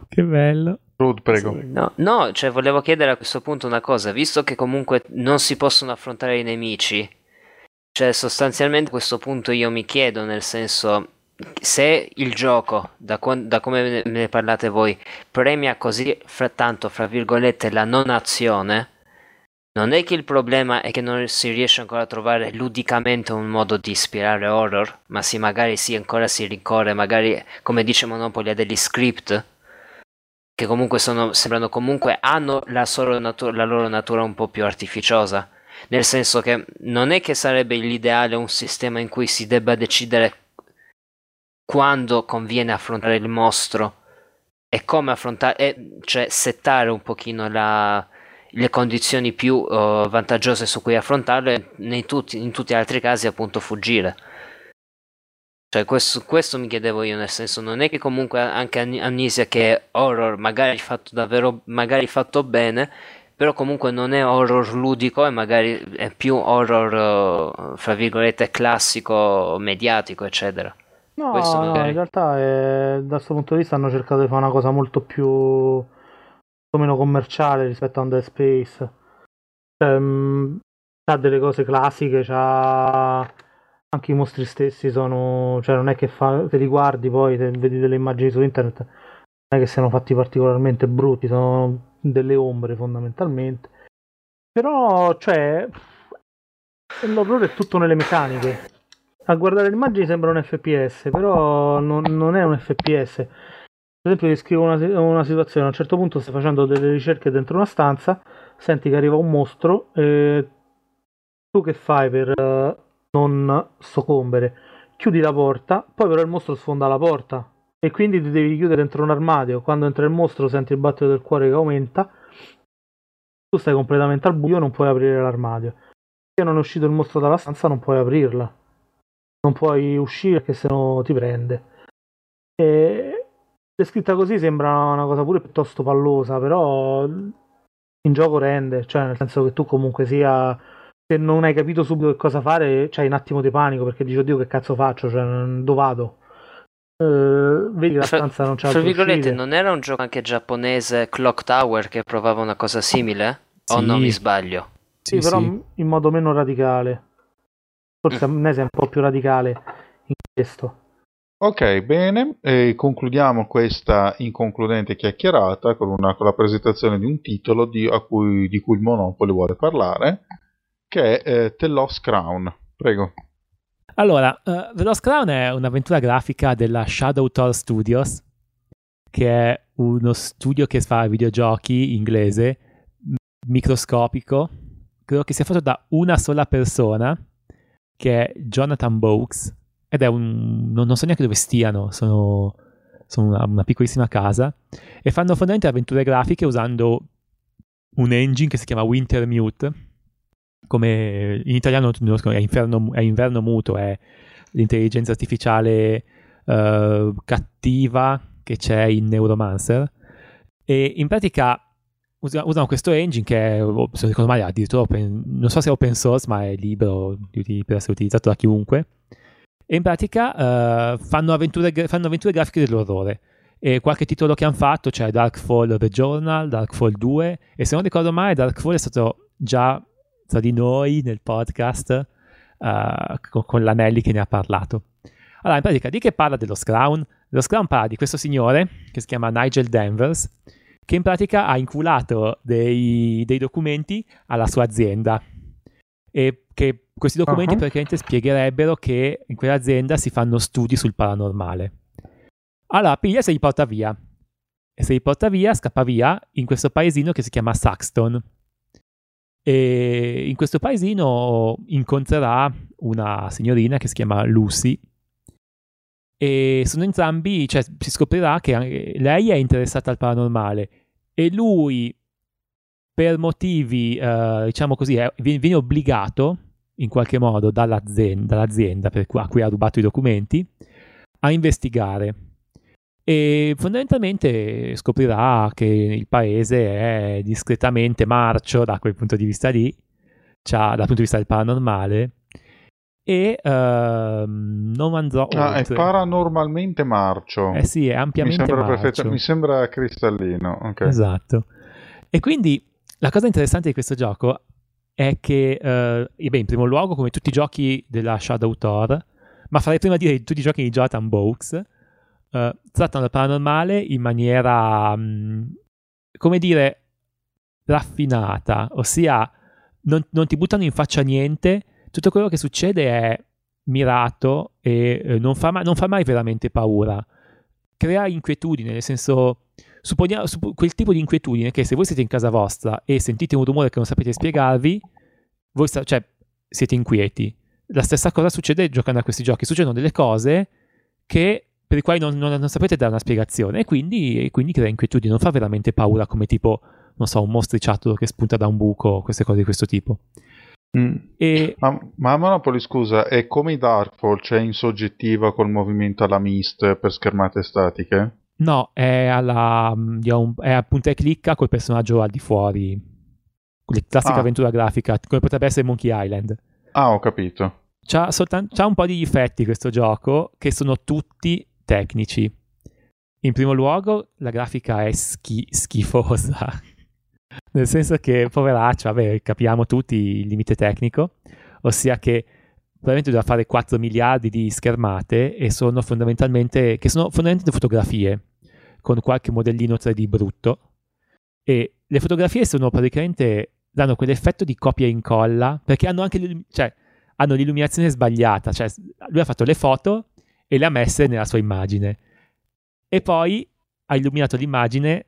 Che bello. Rude, prego. Sì, no, no, cioè volevo chiedere a questo punto una cosa, visto che comunque non si possono affrontare i nemici, cioè sostanzialmente a questo punto io mi chiedo, nel senso, se il gioco, da, quan- da come me ne- parlate voi, premia così fra tanto, fra virgolette, la non azione, non è che il problema è che non si riesce ancora a trovare ludicamente un modo di ispirare horror, ma sì, magari sì, ancora si ricorre, magari, come dice Monopoly, a degli script che comunque sono, sembrano comunque hanno la, natu- la loro natura un po' più artificiosa. Nel senso che non è che sarebbe l'ideale un sistema in cui si debba decidere quando conviene affrontare il mostro e come affrontare, e, cioè settare un pochino la- le condizioni più eh, vantaggiose su cui affrontarlo e nei tutti- in tutti gli altri casi appunto fuggire. Cioè, questo, questo mi chiedevo io, nel senso, non è che comunque anche Am- Amnesia che è horror, magari fatto davvero, magari fatto bene, però comunque non è horror ludico e magari è più horror, eh, fra virgolette, classico, mediatico, eccetera. No, Questo no, magari. in realtà è- da questo punto di vista hanno cercato di fare una cosa molto più meno commerciale rispetto a un Dead Space. Cioè, mh, c'ha delle cose classiche, c'ha anche i mostri stessi sono, cioè non è che fa, te li guardi poi, te vedi delle immagini su internet, non è che siano fatti particolarmente brutti, sono delle ombre fondamentalmente. Però, cioè, l'orrore è tutto nelle meccaniche. A guardare le immagini sembra un FPS, però non, non è un FPS. Per esempio, descrivo una, una situazione: a un certo punto stai facendo delle ricerche dentro una stanza, senti che arriva un mostro, e tu che fai per eh, non soccombere? Chiudi la porta, poi però il mostro sfonda la porta e quindi ti devi chiudere dentro un armadio. Quando entra il mostro, senti il battito del cuore che aumenta. Tu stai completamente al buio, non puoi aprire l'armadio. Se non è uscito il mostro dalla stanza, non puoi aprirla non puoi uscire perché sennò ti prende. E descritta così sembra una cosa pure piuttosto pallosa, però in gioco rende, cioè nel senso che tu comunque sia se non hai capito subito che cosa fare, c'hai un attimo di panico perché dici oddio che cazzo faccio, cioè dove vado? Eh, vedi la stanza non c'è Fra altre virgolette, uscite. non era un gioco anche giapponese Clock Tower che provava una cosa simile? O Sì. non mi sbaglio? Sì, però in modo meno radicale. Forse Amnesia è un po' più radicale in questo. Ok, bene, e concludiamo questa inconcludente chiacchierata con, una- con la presentazione di un titolo di, a cui, di cui il Monopoli vuole parlare, che è eh, The Lost Crown. Prego. Allora, eh, The Lost Crown è un'avventura grafica della Shadow Tor Studios, che è uno studio che fa videogiochi inglese, m- microscopico, credo che sia fatto da una sola persona, che è Jonathan Bowes, ed è un... non, non so neanche dove stiano, sono, sono una, una piccolissima casa, e fanno fondamentalmente avventure grafiche usando un engine che si chiama Wintermute, come in italiano è, inferno, è inverno muto, è l'intelligenza artificiale uh, cattiva che c'è in Neuromancer. E in pratica usano questo engine che è, oh, se ricordo male, addirittura open, non so se è open source, ma è libero per essere utilizzato da chiunque. E in pratica uh, fanno, avventure, fanno avventure grafiche dell'orrore. E qualche titolo che hanno fatto, cioè Darkfall The Journal, Darkfall 2, e se non ricordo male, Darkfall è stato già tra di noi nel podcast uh, con, con l'Anelli che ne ha parlato. Allora, in pratica, di che parla dello Scrown? Lo Scrown parla di questo signore che si chiama Nigel Danvers, che in pratica ha inculato dei, dei documenti alla sua azienda e che questi documenti uh-huh. praticamente spiegherebbero che in quell'azienda si fanno studi sul paranormale. Allora, piglia se li porta via. E se li porta via, scappa via in questo paesino che si chiama Saxton. E in questo paesino incontrerà una signorina che si chiama Lucy. E sono entrambi, cioè si scoprirà che lei è interessata al paranormale e lui, per motivi, uh, diciamo così, è, viene, obbligato in qualche modo dall'azienda, dall'azienda cui, a cui ha rubato i documenti a investigare. E fondamentalmente scoprirà che il paese è discretamente marcio da quel punto di vista lì, dal punto di vista del paranormale, e uh, non andrò ah, oltre. è paranormalmente marcio. Eh sì, è ampiamente mi sembra marcio. Perfetto, mi sembra cristallino. Okay. Esatto. E quindi la cosa interessante di questo gioco è che, uh, beh, in primo luogo, come tutti i giochi della Shadow Thor, ma farei prima dire tutti i giochi di Jonathan Bowes, uh, trattano il paranormale in maniera, um, come dire, raffinata, ossia non, non, ti buttano in faccia niente, tutto quello che succede è mirato e eh, non, fa ma- non, fa mai veramente paura. Crea inquietudine, nel senso, supponiamo, supp- quel tipo di inquietudine che se voi siete in casa vostra e sentite un rumore che non sapete spiegarvi, voi sta- cioè, siete inquieti. La stessa cosa succede giocando a questi giochi, succedono delle cose che per i quali non, non, non sapete dare una spiegazione e quindi, e quindi crea inquietudine, non fa veramente paura come tipo, non so, un mostriciattolo che spunta da un buco, queste cose di questo tipo. Mm. E... Ma, ma Monopoly, scusa, è come i Darkfall, cioè in soggettiva col movimento alla mist per schermate statiche? No, è, alla, un, è a punta e clicca col personaggio al di fuori. Classica ah. avventura grafica, come potrebbe essere Monkey Island. Ah, ho capito. C'ha, soltan- c'ha un po' di difetti questo gioco, che sono tutti tecnici. In primo luogo, la grafica è schi- schifosa. Nel senso che, poveraccio, vabbè, capiamo tutti il limite tecnico, ossia che probabilmente doveva fare 4 miliardi di schermate e sono fondamentalmente, che sono fondamentalmente fotografie con qualche modellino 3D brutto. E le fotografie sono praticamente danno quell'effetto di copia e incolla perché hanno anche cioè, hanno l'illuminazione sbagliata, cioè lui ha fatto le foto e le ha messe nella sua immagine e poi ha illuminato l'immagine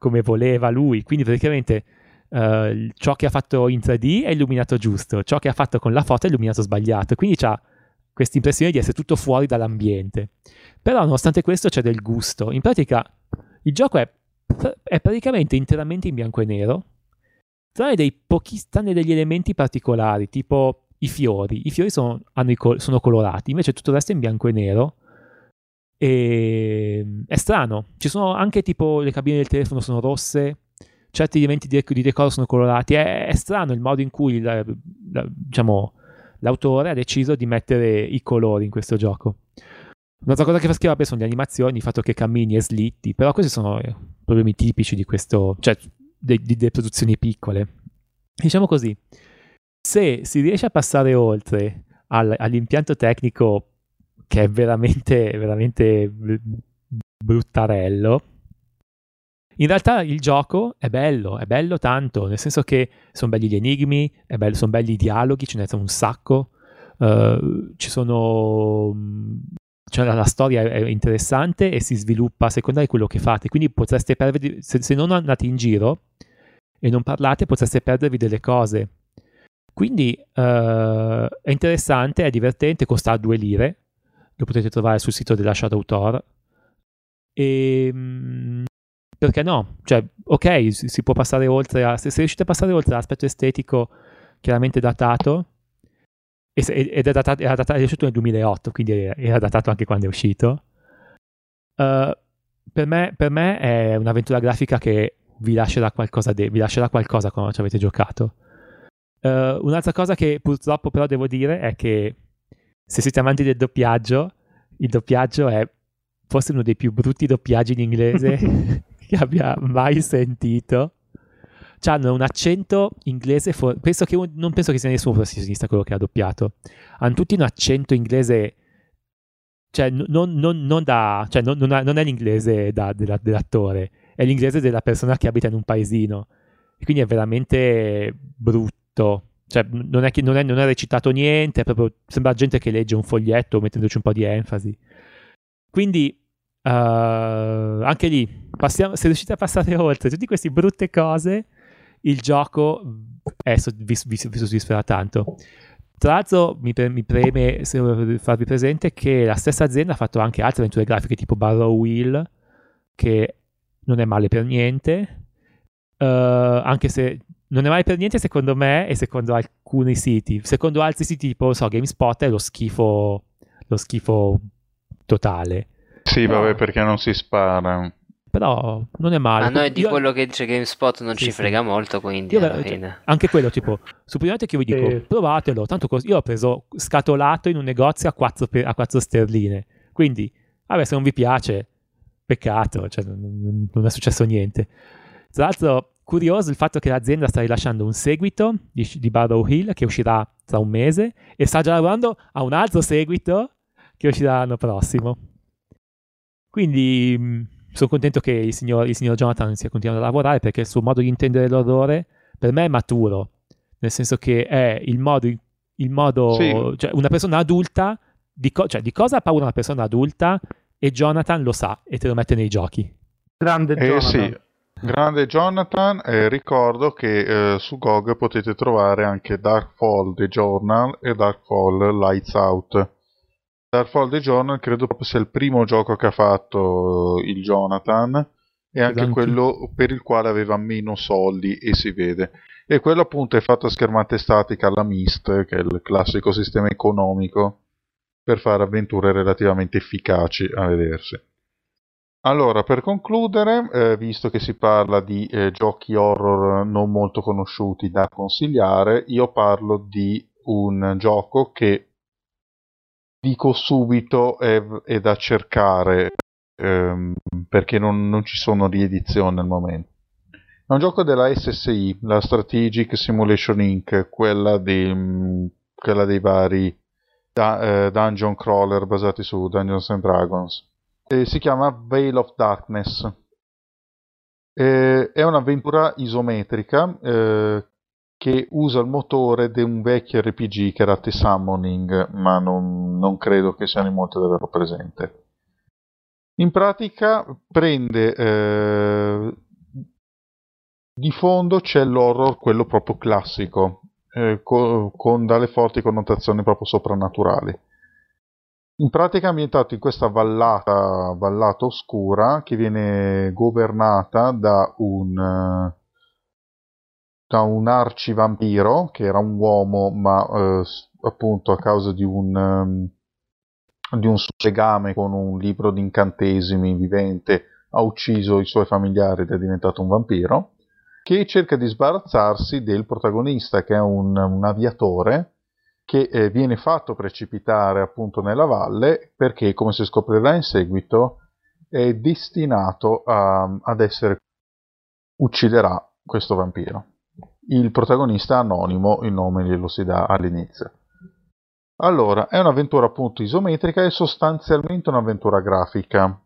come voleva lui, quindi praticamente uh, ciò che ha fatto in 3D è illuminato giusto, ciò che ha fatto con la foto è illuminato sbagliato, quindi ha questa impressione di essere tutto fuori dall'ambiente. Però nonostante questo c'è del gusto, in pratica il gioco è, è praticamente interamente in bianco e nero, tranne, pochi, tranne degli elementi particolari, tipo i fiori. I fiori sono, col- sono colorati, invece tutto il resto è in bianco e nero. E ehm, è strano. Ci sono anche tipo le cabine del telefono sono rosse, certi elementi di, decoro sono colorati. È, è, strano il modo in cui la, la, diciamo, l'autore ha deciso di mettere i colori in questo gioco. Un'altra cosa che fa schifo sono le animazioni, il fatto che cammini e slitti, però questi sono eh, problemi tipici di questo, cioè delle produzioni piccole. Diciamo così, se si riesce a passare oltre al, all'impianto tecnico che è veramente, veramente bruttarello. In realtà il gioco è bello, è bello tanto, nel senso che sono belli gli enigmi, sono belli i dialoghi, ce ne sono un sacco, uh, ci sono... Cioè la, la, storia è interessante e si sviluppa a seconda di quello che fate, quindi potreste perdervi, se, se non andate in giro e non parlate, potreste perdervi delle cose. Quindi uh, è interessante, è divertente, costa due lire, lo potete trovare sul sito della Shadow Tor. E ehm, perché no? Cioè, ok, si può passare oltre a, se, riuscite a passare oltre all'aspetto estetico chiaramente datato, ed è, datato, era datato, è uscito nel 2008, quindi era datato anche quando è uscito. Uh, per, me, per, me, è un'avventura grafica che vi lascerà qualcosa, de- vi lascerà qualcosa quando ci avete giocato. Uh, un'altra cosa che purtroppo però devo dire è che se siete amanti del doppiaggio, il doppiaggio è forse uno dei più brutti doppiaggi in inglese che abbia mai sentito. Hanno un accento inglese, for- penso che un- non penso che sia nessuno professionista quello che ha doppiato. Hanno tutti un accento inglese, cioè non, non, non, da, cioè non, non è l'inglese da, della, dell'attore, è l'inglese della persona che abita in un paesino. E quindi è veramente brutto. Cioè, non è, che, non, è, non è recitato niente, proprio, sembra gente che legge un foglietto mettendoci un po' di enfasi. Quindi, uh, anche lì, passiamo, se riuscite a passare oltre tutte queste brutte cose, il gioco è, vi, vi, vi soddisferà tanto. Tra l'altro mi, pre- mi preme farvi presente che la stessa azienda ha fatto anche altre avventure grafiche tipo Barrow Wheel, che non è male per niente, uh, anche se non è male per niente secondo me e secondo alcuni siti. Secondo altri siti tipo, so, GameSpot è lo schifo, lo schifo totale. Sì, Però... vabbè, perché non si spara. Però non è male. A noi di io... quello che dice GameSpot non sì, ci frega sì. molto, quindi io, anche quello, tipo, supponiate che io vi dico eh. provatelo, tanto così. Io ho preso scatolato in un negozio a 4, per, a 4 sterline. Quindi, vabbè, se non vi piace, peccato, cioè, non, non è successo niente. Tra l'altro, curioso il fatto che l'azienda sta rilasciando un seguito di, di Barrow Hill che uscirà tra un mese e sta già lavorando a un altro seguito che uscirà l'anno prossimo. Quindi mm, sono contento che il signor, il signor Jonathan stia continuando a lavorare perché il suo modo di intendere l'orrore per me è maturo, nel senso che è il modo, il modo sì. cioè una persona adulta, di, co- cioè di cosa ha paura una persona adulta e Jonathan lo sa e te lo mette nei giochi. Grande eh, Jonathan. Sì. Grande Jonathan, eh, ricordo che eh, su GOG potete trovare anche Darkfall The Journal e Darkfall Lights Out. Darkfall The Journal credo proprio sia il primo gioco che ha fatto il Jonathan e anche Esatto. quello per il quale aveva meno soldi e si vede. E quello appunto è fatto a schermata statica alla Myst, che è il classico sistema economico per fare avventure relativamente efficaci a vedersi. Allora, per concludere, eh, visto che si parla di eh, giochi horror non molto conosciuti da consigliare, io parlo di un gioco che dico subito è, è da cercare ehm, perché non, non, ci sono riedizioni al momento. È un gioco della SSI, la Strategic Simulation Inc., quella, di, quella dei vari da, eh, dungeon crawler basati su Dungeons and Dragons. E si chiama Veil of Darkness. Eh, è un'avventura isometrica eh, che usa il motore di un vecchio RPG che era The Summoning, ma non, non credo che siano in molti ad averlo presente. In pratica prende eh, di fondo c'è l'horror, quello proprio classico, eh, co- con dalle forti connotazioni proprio soprannaturali. In pratica è ambientato in questa vallata, vallata oscura che viene governata da un da un arcivampiro che era un uomo ma eh, appunto a causa di un, um, di un legame con un libro di incantesimi vivente ha ucciso i suoi familiari ed è diventato un vampiro che cerca di sbarazzarsi del protagonista che è un, un aviatore che eh, viene fatto precipitare appunto nella valle perché come si scoprirà in seguito è destinato a, ad essere ucciderà questo vampiro il protagonista anonimo, il nome glielo si dà all'inizio. Allora, è un'avventura appunto isometrica e sostanzialmente un'avventura grafica.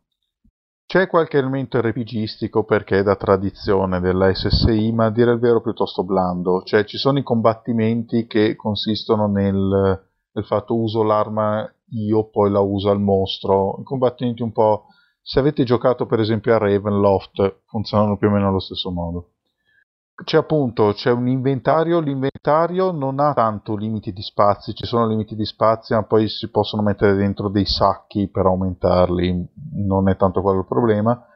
C'è qualche elemento RPGistico perché è da tradizione della SSI, ma a dire il vero piuttosto blando. Cioè ci sono i combattimenti che consistono nel, nel fatto uso l'arma io, poi la uso al mostro. I combattimenti un po'... Se avete giocato per esempio a Ravenloft, funzionano più o meno allo stesso modo c'è appunto c'è un inventario, l'inventario non ha tanto limiti di spazi, ci sono limiti di spazi, ma poi si possono mettere dentro dei sacchi per aumentarli, non è tanto quello il problema,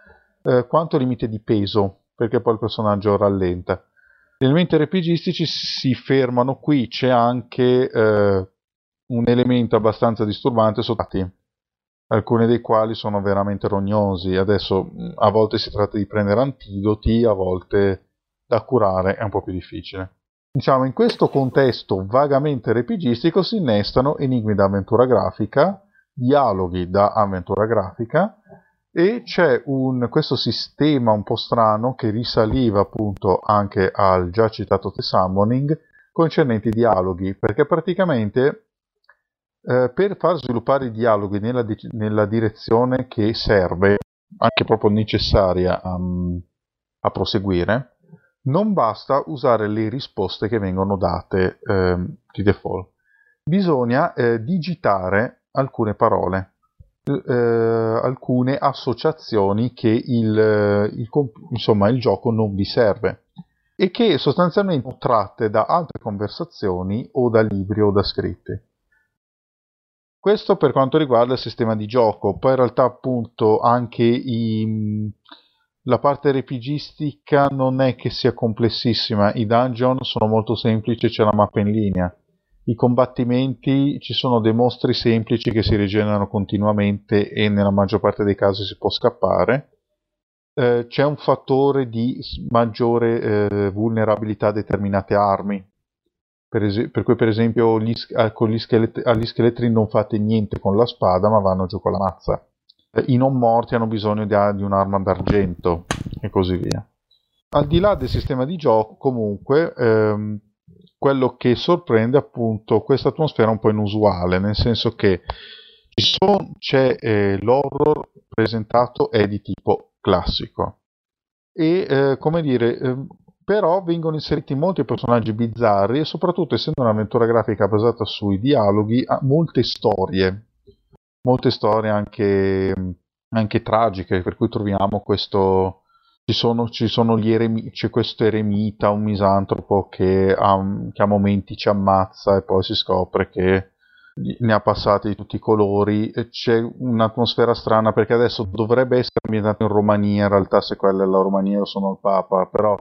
eh, quanto limite di peso, perché poi il personaggio rallenta. Gli elementi RPGistici si fermano qui, c'è anche eh, un elemento abbastanza disturbante sottati. alcuni dei quali sono veramente rognosi. Adesso a volte si tratta di prendere antidoti, a volte da curare è un po' più difficile. Diciamo, in questo contesto vagamente RPGistico si innestano enigmi da avventura grafica, dialoghi da avventura grafica e c'è un, questo sistema un po' strano che risaliva appunto anche al già citato The Summoning concernenti i dialoghi, perché praticamente eh, per far sviluppare i dialoghi nella, nella, direzione che serve, anche proprio necessaria a, a, proseguire, non basta usare le risposte che vengono date eh, di default. Bisogna eh, digitare alcune parole, eh, alcune associazioni che il, il, insomma, il gioco non vi serve e che sostanzialmente sono tratte da altre conversazioni o da libri o da scritti. Questo per quanto riguarda il sistema di gioco, poi in realtà appunto anche i, la parte RPGistica non è che sia complessissima, i dungeon sono molto semplici, c'è la mappa in linea. I combattimenti ci sono dei mostri semplici che si rigenerano continuamente e nella maggior parte dei casi si può scappare. Eh, c'è un fattore di maggiore eh, vulnerabilità a determinate armi, per, es- per cui, per esempio, gli, gli schelet- agli scheletri non fate niente con la spada, ma vanno giù con la mazza. Eh, I non morti hanno bisogno di, di un'arma d'argento e così via. Al di là del sistema di gioco, comunque, ehm, quello che sorprende è appunto questa atmosfera un po' inusuale, nel senso che son, c'è eh, l'horror presentato è di tipo classico e eh, come dire eh, però vengono inseriti molti personaggi bizzarri e soprattutto essendo un'avventura grafica basata sui dialoghi ha molte storie molte storie anche, anche tragiche per cui troviamo questo ci sono, ci sono gli eremi, c'è questo eremita, un misantropo che a, che a momenti ci ammazza e poi si scopre che ne ha passati di tutti i colori. C'è un'atmosfera strana perché adesso dovrebbe essere ambientato in Romania, in realtà se quella è la Romania io sono il Papa, però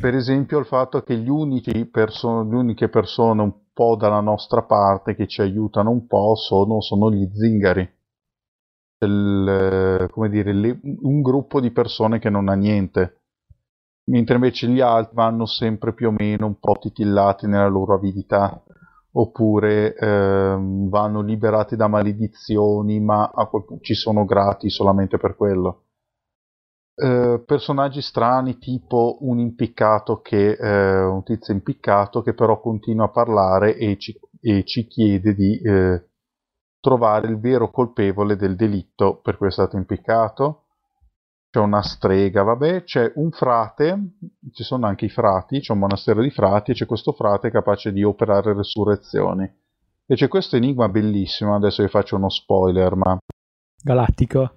per esempio il fatto che gli perso- le uniche persone po' dalla nostra parte che ci aiutano un po' sono, sono gli zingari. Il, come dire, le, un gruppo di persone che non ha niente, mentre invece gli altri vanno sempre più o meno un po' titillati nella loro avidità, oppure ehm, vanno liberati da maledizioni, ma quel, ci sono grati solamente per quello. Eh, personaggi strani tipo un impiccato che eh, un tizio impiccato che però continua a parlare e ci, e ci chiede di eh, trovare il vero colpevole del delitto. Per cui è stato impiccato. C'è una strega vabbè c'è un frate ci sono anche i frati c'è un monastero di frati e c'è questo frate capace di operare resurrezioni. E c'è questo enigma bellissimo adesso vi faccio uno spoiler ma galattico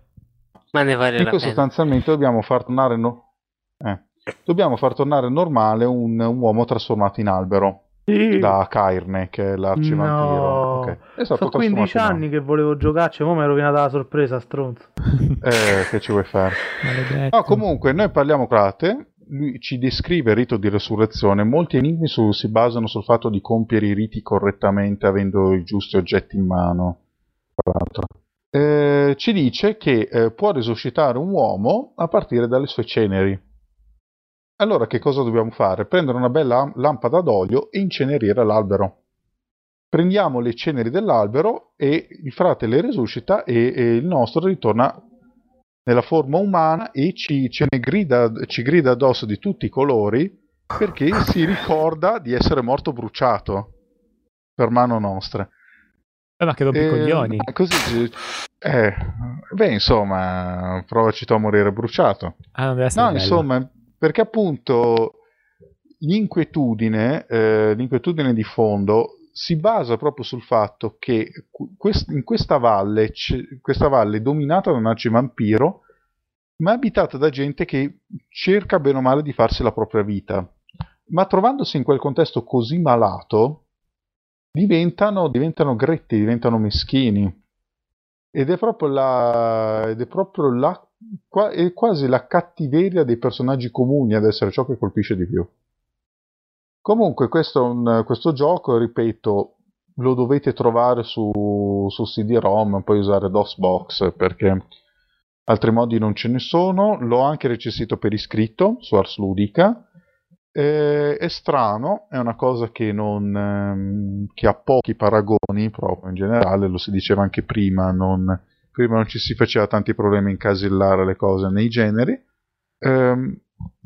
ma ne vale la pena. sostanzialmente dobbiamo far tornare, no... eh, dobbiamo far tornare normale un, un, uomo trasformato in albero. Sì. Da Cairne, che è l'arcivampiro. No. Okay. Sono 15 anni che volevo giocarci, ma mi è rovinata la sorpresa, stronzo. eh, che ci vuoi fare? No, comunque, noi parliamo Crate, lui ci descrive il rito di resurrezione. Molti enigmi su, si basano sul fatto di compiere i riti correttamente avendo i giusti oggetti in mano. Tra l'altro eh, ci dice che eh, può risuscitare un uomo a partire dalle sue ceneri. Allora che cosa dobbiamo fare? Prendere una bella lampada d'olio e incenerire l'albero. Prendiamo le ceneri dell'albero e il frate le risuscita e, e il nostro ritorna nella forma umana e ci, grida, ci grida addosso di tutti i colori perché si ricorda di essere morto bruciato per mano nostra. Eh, ma che rompicoglioni. Eh, così, eh, beh, insomma, provaci tu a morire bruciato. Ah, No, bello. insomma, perché appunto l'inquietudine, eh, l'inquietudine di fondo si basa proprio sul fatto che quest- in questa valle, questa valle dominata da un arcivampiro, ma abitata da gente che cerca bene o male di farsi la propria vita. Ma trovandosi in quel contesto così malato, diventano, diventano gretti, diventano meschini. Ed è proprio la, ed è proprio la, è quasi la cattiveria dei personaggi comuni ad essere ciò che colpisce di più. Comunque questo, un, questo gioco, ripeto, lo dovete trovare su, su CD-ROM, puoi usare DOSBox perché altri modi non ce ne sono. L'ho anche recensito per iscritto su Ars Ludica. Eh, è strano, è una cosa che, non, ehm, che ha pochi paragoni proprio in generale, lo si diceva anche prima, non, prima non ci si faceva tanti problemi a incasellare le cose nei generi. Eh,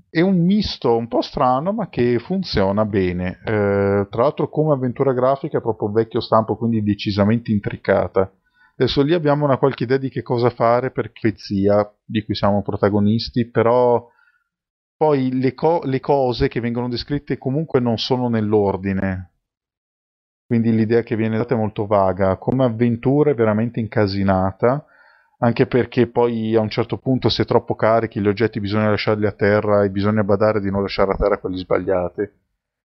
è un misto un po' strano ma che funziona bene. Eh, tra l'altro come avventura grafica è proprio vecchio stampo, quindi decisamente intricata. Adesso lì abbiamo una qualche idea di che cosa fare per Vezia, di cui siamo protagonisti, però poi le, co- le cose che vengono descritte comunque non sono nell'ordine. Quindi l'idea che viene data è molto vaga. Come avventura è veramente incasinata anche perché poi a un certo punto se troppo carichi gli oggetti bisogna lasciarli a terra e bisogna badare di non lasciare a terra quelli sbagliati.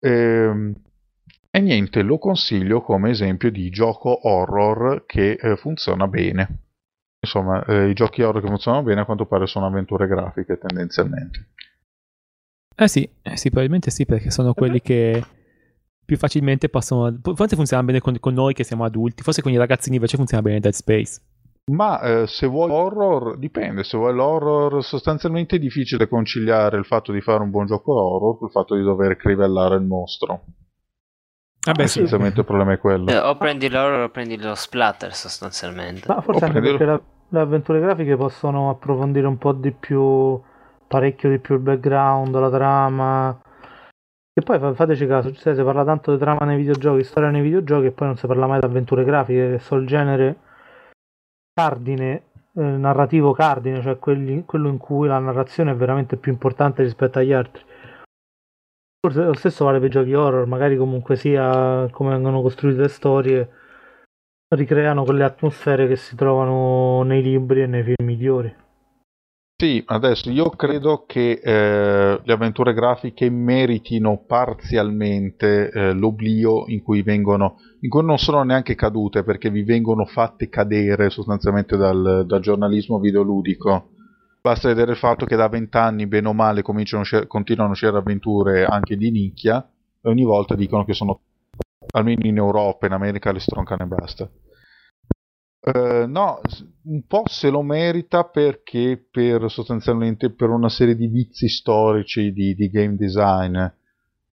E, ehm, e niente, lo consiglio come esempio di gioco horror che eh, funziona bene. Insomma, eh, i giochi horror che funzionano bene a quanto pare sono avventure grafiche tendenzialmente. Eh sì, eh sì, probabilmente sì, perché sono quelli che più facilmente possono... Forse funzionano bene con, con noi che siamo adulti, forse con i ragazzini invece funziona bene Dead Space. Ma eh, se vuoi horror, dipende, se vuoi l'horror sostanzialmente è difficile conciliare il fatto di fare un buon gioco horror con il fatto di dover crivellare il mostro. Vabbè, ah, sì. Essenzialmente il problema è quello. Eh, o prendi l'horror o prendi lo splatter sostanzialmente. Ma forse o anche perché la, le avventure grafiche possono approfondire un po' di più, parecchio di più il background, la trama. E poi fateci caso, cioè, si parla tanto di trama nei videogiochi, storia nei videogiochi e poi non si parla mai di avventure grafiche, che sono il genere cardine, eh, narrativo cardine, cioè quelli, quello in cui la narrazione è veramente più importante rispetto agli altri. Forse lo stesso vale per i giochi horror, magari comunque sia come vengono costruite le storie, ricreano quelle atmosfere che si trovano nei libri e nei film migliori. Sì, adesso io credo che eh, le avventure grafiche meritino parzialmente eh, l'oblio in cui vengono, in cui non sono neanche cadute perché vi vengono fatte cadere sostanzialmente dal, dal giornalismo videoludico. Basta vedere il fatto che da vent'anni, bene o male, continuano a uscire avventure anche di nicchia e ogni volta dicono che sono, almeno in Europa, in America le stroncane e basta. Uh, no, un po' se lo merita perché per sostanzialmente per una serie di vizi storici di, di game design.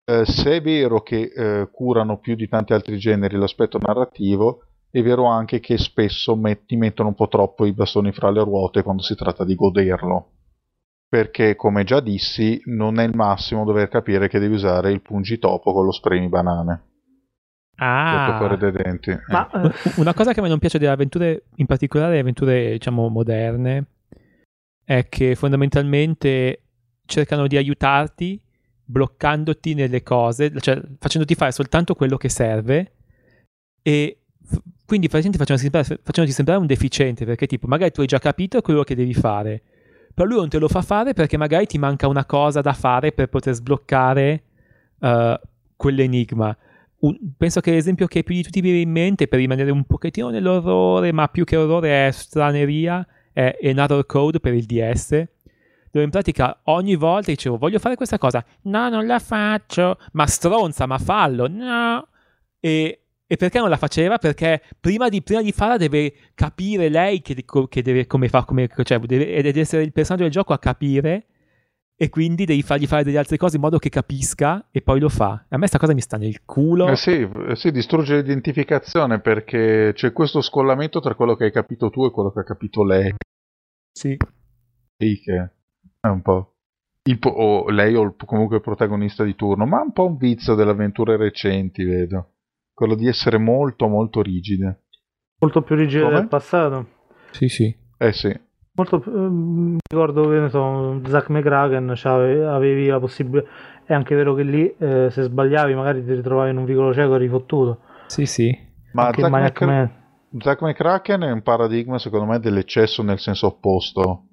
Uh, se è vero che uh, curano più di tanti altri generi l'aspetto narrativo, è vero anche che spesso metti, mettono un po' troppo i bastoni fra le ruote quando si tratta di goderlo. Perché, come già dissi, non è il massimo dover capire che devi usare il pungitopo con lo spremi banane. Ah, fuori dai denti. Eh. Ma, eh. Una cosa che a me non piace delle avventure, in particolare le avventure diciamo moderne, è che fondamentalmente cercano di aiutarti bloccandoti nelle cose, cioè facendoti fare soltanto quello che serve e f- quindi facendoti sembrare, facendoti sembrare un deficiente perché tipo magari tu hai già capito quello che devi fare però lui non te lo fa fare perché magari ti manca una cosa da fare per poter sbloccare uh, quell'enigma un, penso che l'esempio che più di tutti viene in mente per rimanere un pochettino nell'orrore, ma più che orrore è straneria, è Another Code per il DS, dove in pratica ogni volta dicevo voglio fare questa cosa, no non la faccio, ma stronza, ma fallo, no. E, e perché non la faceva? Perché prima di, prima di farla deve capire lei che, che deve, come fa, come, cioè deve, deve essere il personaggio del gioco a capire e quindi devi fargli fare delle altre cose in modo che capisca e poi lo fa. A me sta cosa mi sta nel culo. Eh sì, eh sì, distrugge l'identificazione perché c'è questo scollamento tra quello che hai capito tu e quello che ha capito lei. Sì. Sì, che è un po'... Il, o lei o comunque il protagonista di turno, ma è un po' un vizio delle avventure recenti, vedo. Quello di essere molto molto rigide. Molto più rigide Come? del passato. Sì, sì. Eh sì. Molto, eh, ricordo che ne so, Zack McCracken avevi la possibilità. È anche vero che lì eh, se sbagliavi magari ti ritrovavi in un vicolo cieco rifottuto. Sì, sì. Ma Zack, McCra- Zack McCracken è un paradigma secondo me dell'eccesso nel senso opposto.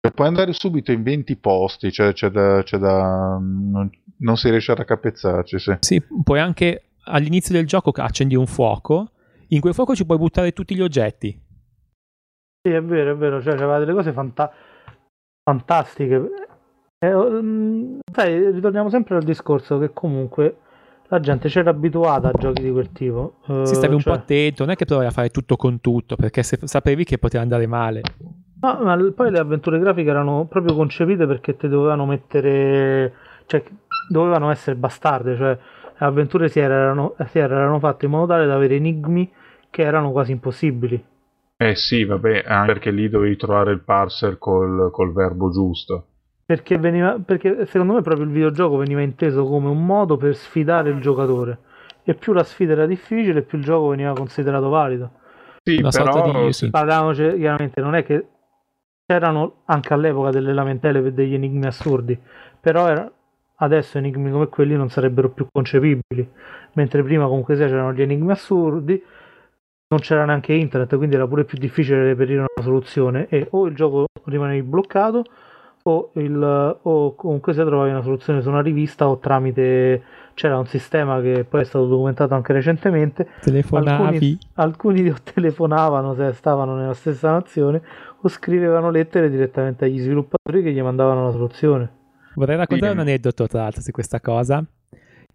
Cioè, puoi andare subito in 20 posti, cioè c'è da, c'è da non, non, si riesce a raccapezzarci. Sì. sì, puoi anche all'inizio del gioco accendi un fuoco, in quel fuoco ci puoi buttare tutti gli oggetti sì, è vero, è vero, cioè c'aveva delle cose fanta- fantastiche. Eh, um, sai, ritorniamo sempre al discorso che comunque la gente c'era abituata a giochi di quel tipo. Uh, si stavi un cioè... po' attento, non è che provavi a fare tutto con tutto, perché se sapevi che poteva andare male. No, ma poi le avventure grafiche erano proprio concepite perché te dovevano mettere, cioè dovevano essere bastarde, cioè le avventure si erano, si erano fatte in modo tale da avere enigmi che erano quasi impossibili. Eh sì, vabbè, anche perché lì dovevi trovare il parser col, col verbo giusto. Perché, veniva, perché secondo me proprio il videogioco veniva inteso come un modo per sfidare il giocatore. E più la sfida era difficile, più il gioco veniva considerato valido. Sì, Una però di- sì. Parliamoci chiaramente, non è che c'erano anche all'epoca delle lamentele per degli enigmi assurdi, però era- adesso enigmi come quelli non sarebbero più concepibili, mentre prima comunque sia c'erano gli enigmi assurdi, non c'era neanche internet, quindi era pure più difficile reperire una soluzione e o il gioco rimanevi bloccato o, il, o comunque sia trovavi una soluzione su una rivista o tramite c'era un sistema che poi è stato documentato anche recentemente Telefonavi. alcuni, alcuni o telefonavano se stavano nella stessa nazione o scrivevano lettere direttamente agli sviluppatori che gli mandavano la soluzione. Vorrei raccontare Sì. un aneddoto tra l'altro su questa cosa.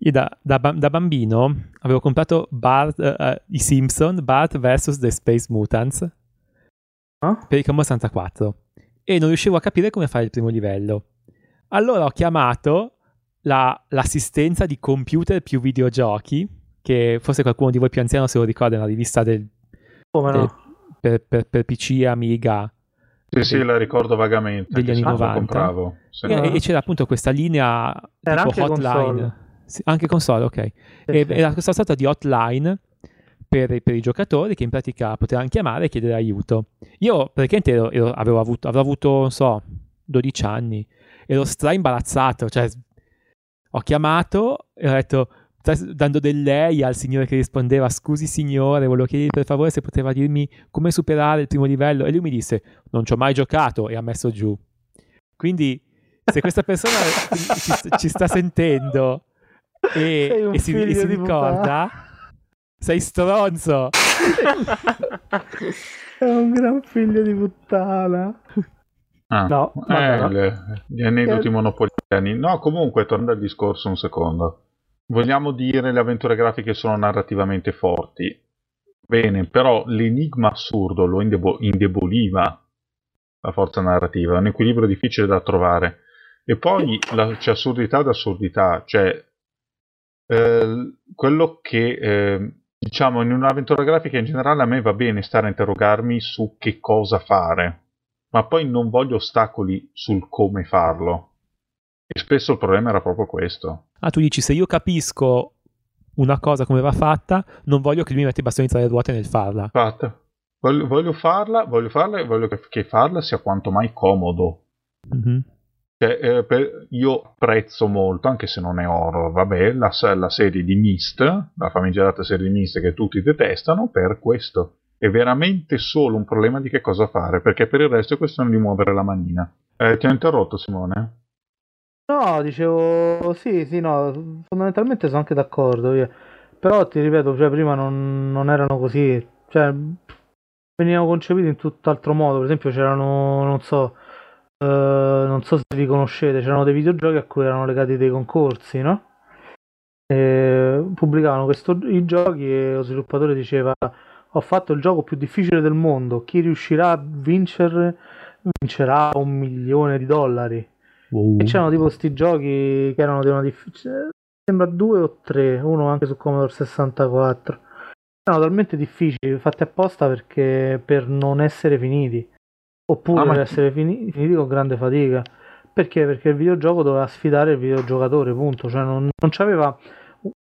Io da, da da bambino avevo comprato Bart, eh, i Simpson, Bart vs. The Space Mutants Ah? per il Commodore 64 e non riuscivo a capire come fare il primo livello. Allora ho chiamato la- l'assistenza di computer più videogiochi, che forse qualcuno di voi più anziano se lo ricorda, è una rivista del- Come no? Per, per- per PC Amiga Sì, sì, la ricordo vagamente. Degli anni se no lo 90. compravo. E, Ah. e c'era appunto questa linea Era tipo anche hotline. console. Sì, anche console, ok. E-. Era questa sorta di hotline per, per i giocatori che in pratica potevano chiamare e chiedere aiuto. Io praticamente ero- ero- avevo avuto, avrò avuto, non so, 12 anni. Ero stra imbarazzato, cioè ho chiamato e ho detto, dando del lei al signore che rispondeva, scusi signore, volevo chiedergli per favore se poteva dirmi come superare il primo livello. E lui mi disse, non ci ho mai giocato e ha messo giù. Quindi se questa persona ci, ci sta sentendo e, e si, e si ricorda, sei stronzo. È un gran figlio di puttana. Ah, No, eh, no. le- gli aneddoti Eh. monopoliani. No, comunque, tornando al discorso un secondo. Vogliamo dire le avventure grafiche sono narrativamente forti. Bene, però l'enigma assurdo lo indebo- indeboliva la forza narrativa, è un equilibrio difficile da trovare. E poi la- c'è assurdità ad assurdità, cioè eh, quello che eh, diciamo in un'avventura grafica in generale a me va bene stare a interrogarmi su che cosa fare, ma poi non voglio ostacoli sul come farlo. E spesso il problema era proprio questo. Ah, tu dici, se io capisco una cosa come va fatta, non voglio che lui mi metta i bastoni tra le ruote nel farla. Fatta. Voglio, voglio farla, voglio farla e voglio che, che farla sia quanto mai comodo. Mhm. Cioè, eh, per- io apprezzo molto, anche se non è horror, vabbè, la, la serie di Mist, la famigerata serie di Mist che tutti detestano, per questo. È veramente solo un problema di che cosa fare, perché per il resto è questione di muovere la manina. Eh, ti ho interrotto, Simone? No, dicevo sì, sì, no, fondamentalmente sono anche d'accordo. io. Però ti ripeto, cioè, prima non, non erano così, cioè venivano concepiti in tutt'altro modo. Per esempio, c'erano, non so, eh, non so se vi conoscete, c'erano dei videogiochi a cui erano legati dei concorsi, no? E pubblicavano questo- i giochi e lo sviluppatore diceva: Ho fatto il gioco più difficile del mondo. Chi riuscirà a vincere vincerà un milione di dollari. Wow. E c'erano tipo questi giochi che erano di una difficile. Sembra due o tre, uno anche su Commodore 64. Erano talmente difficili, fatti apposta perché per non essere finiti. Oppure Ah, ma- essere fini- finiti con grande fatica. Perché? Perché il videogioco doveva sfidare il videogiocatore, punto. Cioè non, non c'aveva.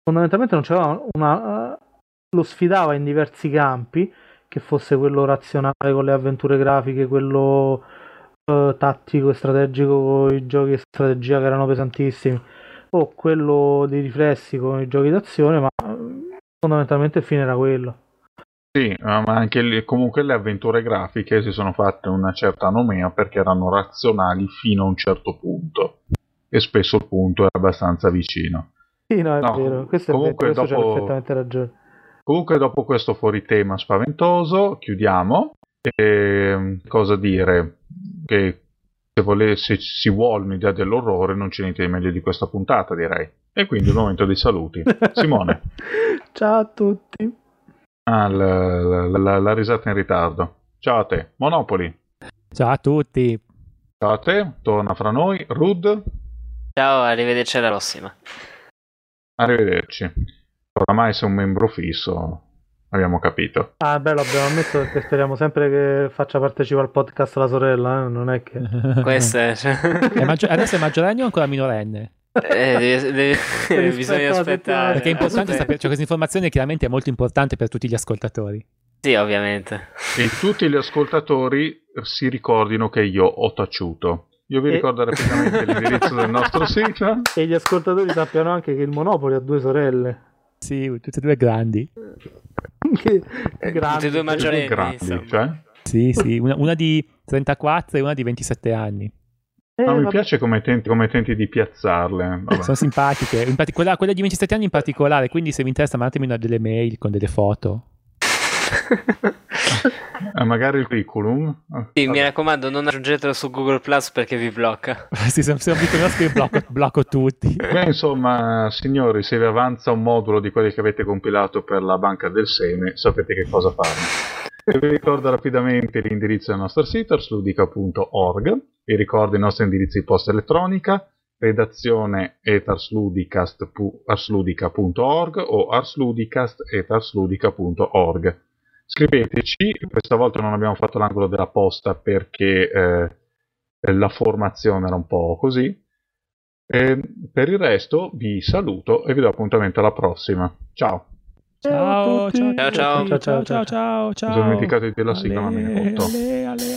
Fondamentalmente non c'aveva una. Lo sfidava in diversi campi, che fosse quello razionale con le avventure grafiche, quello eh, tattico e strategico con i giochi di strategia che erano pesantissimi o quello dei riflessi con i giochi d'azione ma fondamentalmente il fine era quello Sì, ma anche lì- comunque le avventure grafiche si sono fatte una certa nomea perché erano razionali fino a un certo punto. E spesso il punto era abbastanza vicino. sì no è No, vero questo è vero comunque questo dopo- perfettamente ragione Comunque, dopo questo fuori tema spaventoso, chiudiamo. E, cosa dire? Che se, vole- se si vuole un'idea dell'orrore, non c'è niente di meglio di questa puntata, direi. E quindi è il momento dei saluti. Simone. Ciao a tutti. Ah, la, la- la- la risata in ritardo. Ciao a te. Monopoli. Ciao a tutti. Ciao a te. Torna fra noi. Rud. Ciao, arrivederci alla prossima. Arrivederci. Oramai sei un membro fisso. Abbiamo capito. Ah, beh, l'abbiamo ammesso perché speriamo sempre che faccia partecipare al podcast la sorella, eh? non è che... Questo è... cioè, È maggio- adesso è maggiorenne o ancora minorenne? Eh, deve- deve- bisogna aspettare. Perché è importante sapere, cioè questa informazione chiaramente è molto importante per tutti gli ascoltatori. Sì, ovviamente. E tutti gli ascoltatori si ricordino che io ho taciuto. Io vi E- ricordo rapidamente l'indirizzo del nostro sito. E gli ascoltatori sappiano anche che il Monopoli ha due sorelle. Sì, tutte e due grandi. che Eh, grandi. tutte e due maggiorenni, grandi, cioè. Sì, sì, una, una di 34 e una di 27 anni. Eh, Ma mi vabbè. piace come tenti, come tenti di piazzarle. Vabbè. Sono simpatiche, in particolare quella di 27 anni in particolare, quindi se vi interessa mandatemi una delle mail con delle foto. Eh, magari il curriculum. Sì, mi Vabbè. raccomando, non aggiungetelo su Google Plus perché vi blocca. sì, se, non vi conosco io blocco, blocco tutti. Beh, insomma, signori, se vi avanza un modulo di quelli che avete compilato per la banca del seme, sapete che cosa farne. Vi ricordo rapidamente l'indirizzo del nostro sito, arsludica.org, vi ricordo i nostri indirizzi di posta elettronica, redazione etarsludica.org o arsludicast.arsludica.org. Scriveteci, questa volta non abbiamo fatto l'angolo della posta perché eh, la formazione era un po' così. E per il resto vi saluto e vi do appuntamento alla prossima. Ciao. Ciao, ciao, Ciao, ciao. ciao, ciao, ciao, ciao, ciao. Mi sono dimenticato di dire la sigla, ma me ne Ale, conto. ale, ale,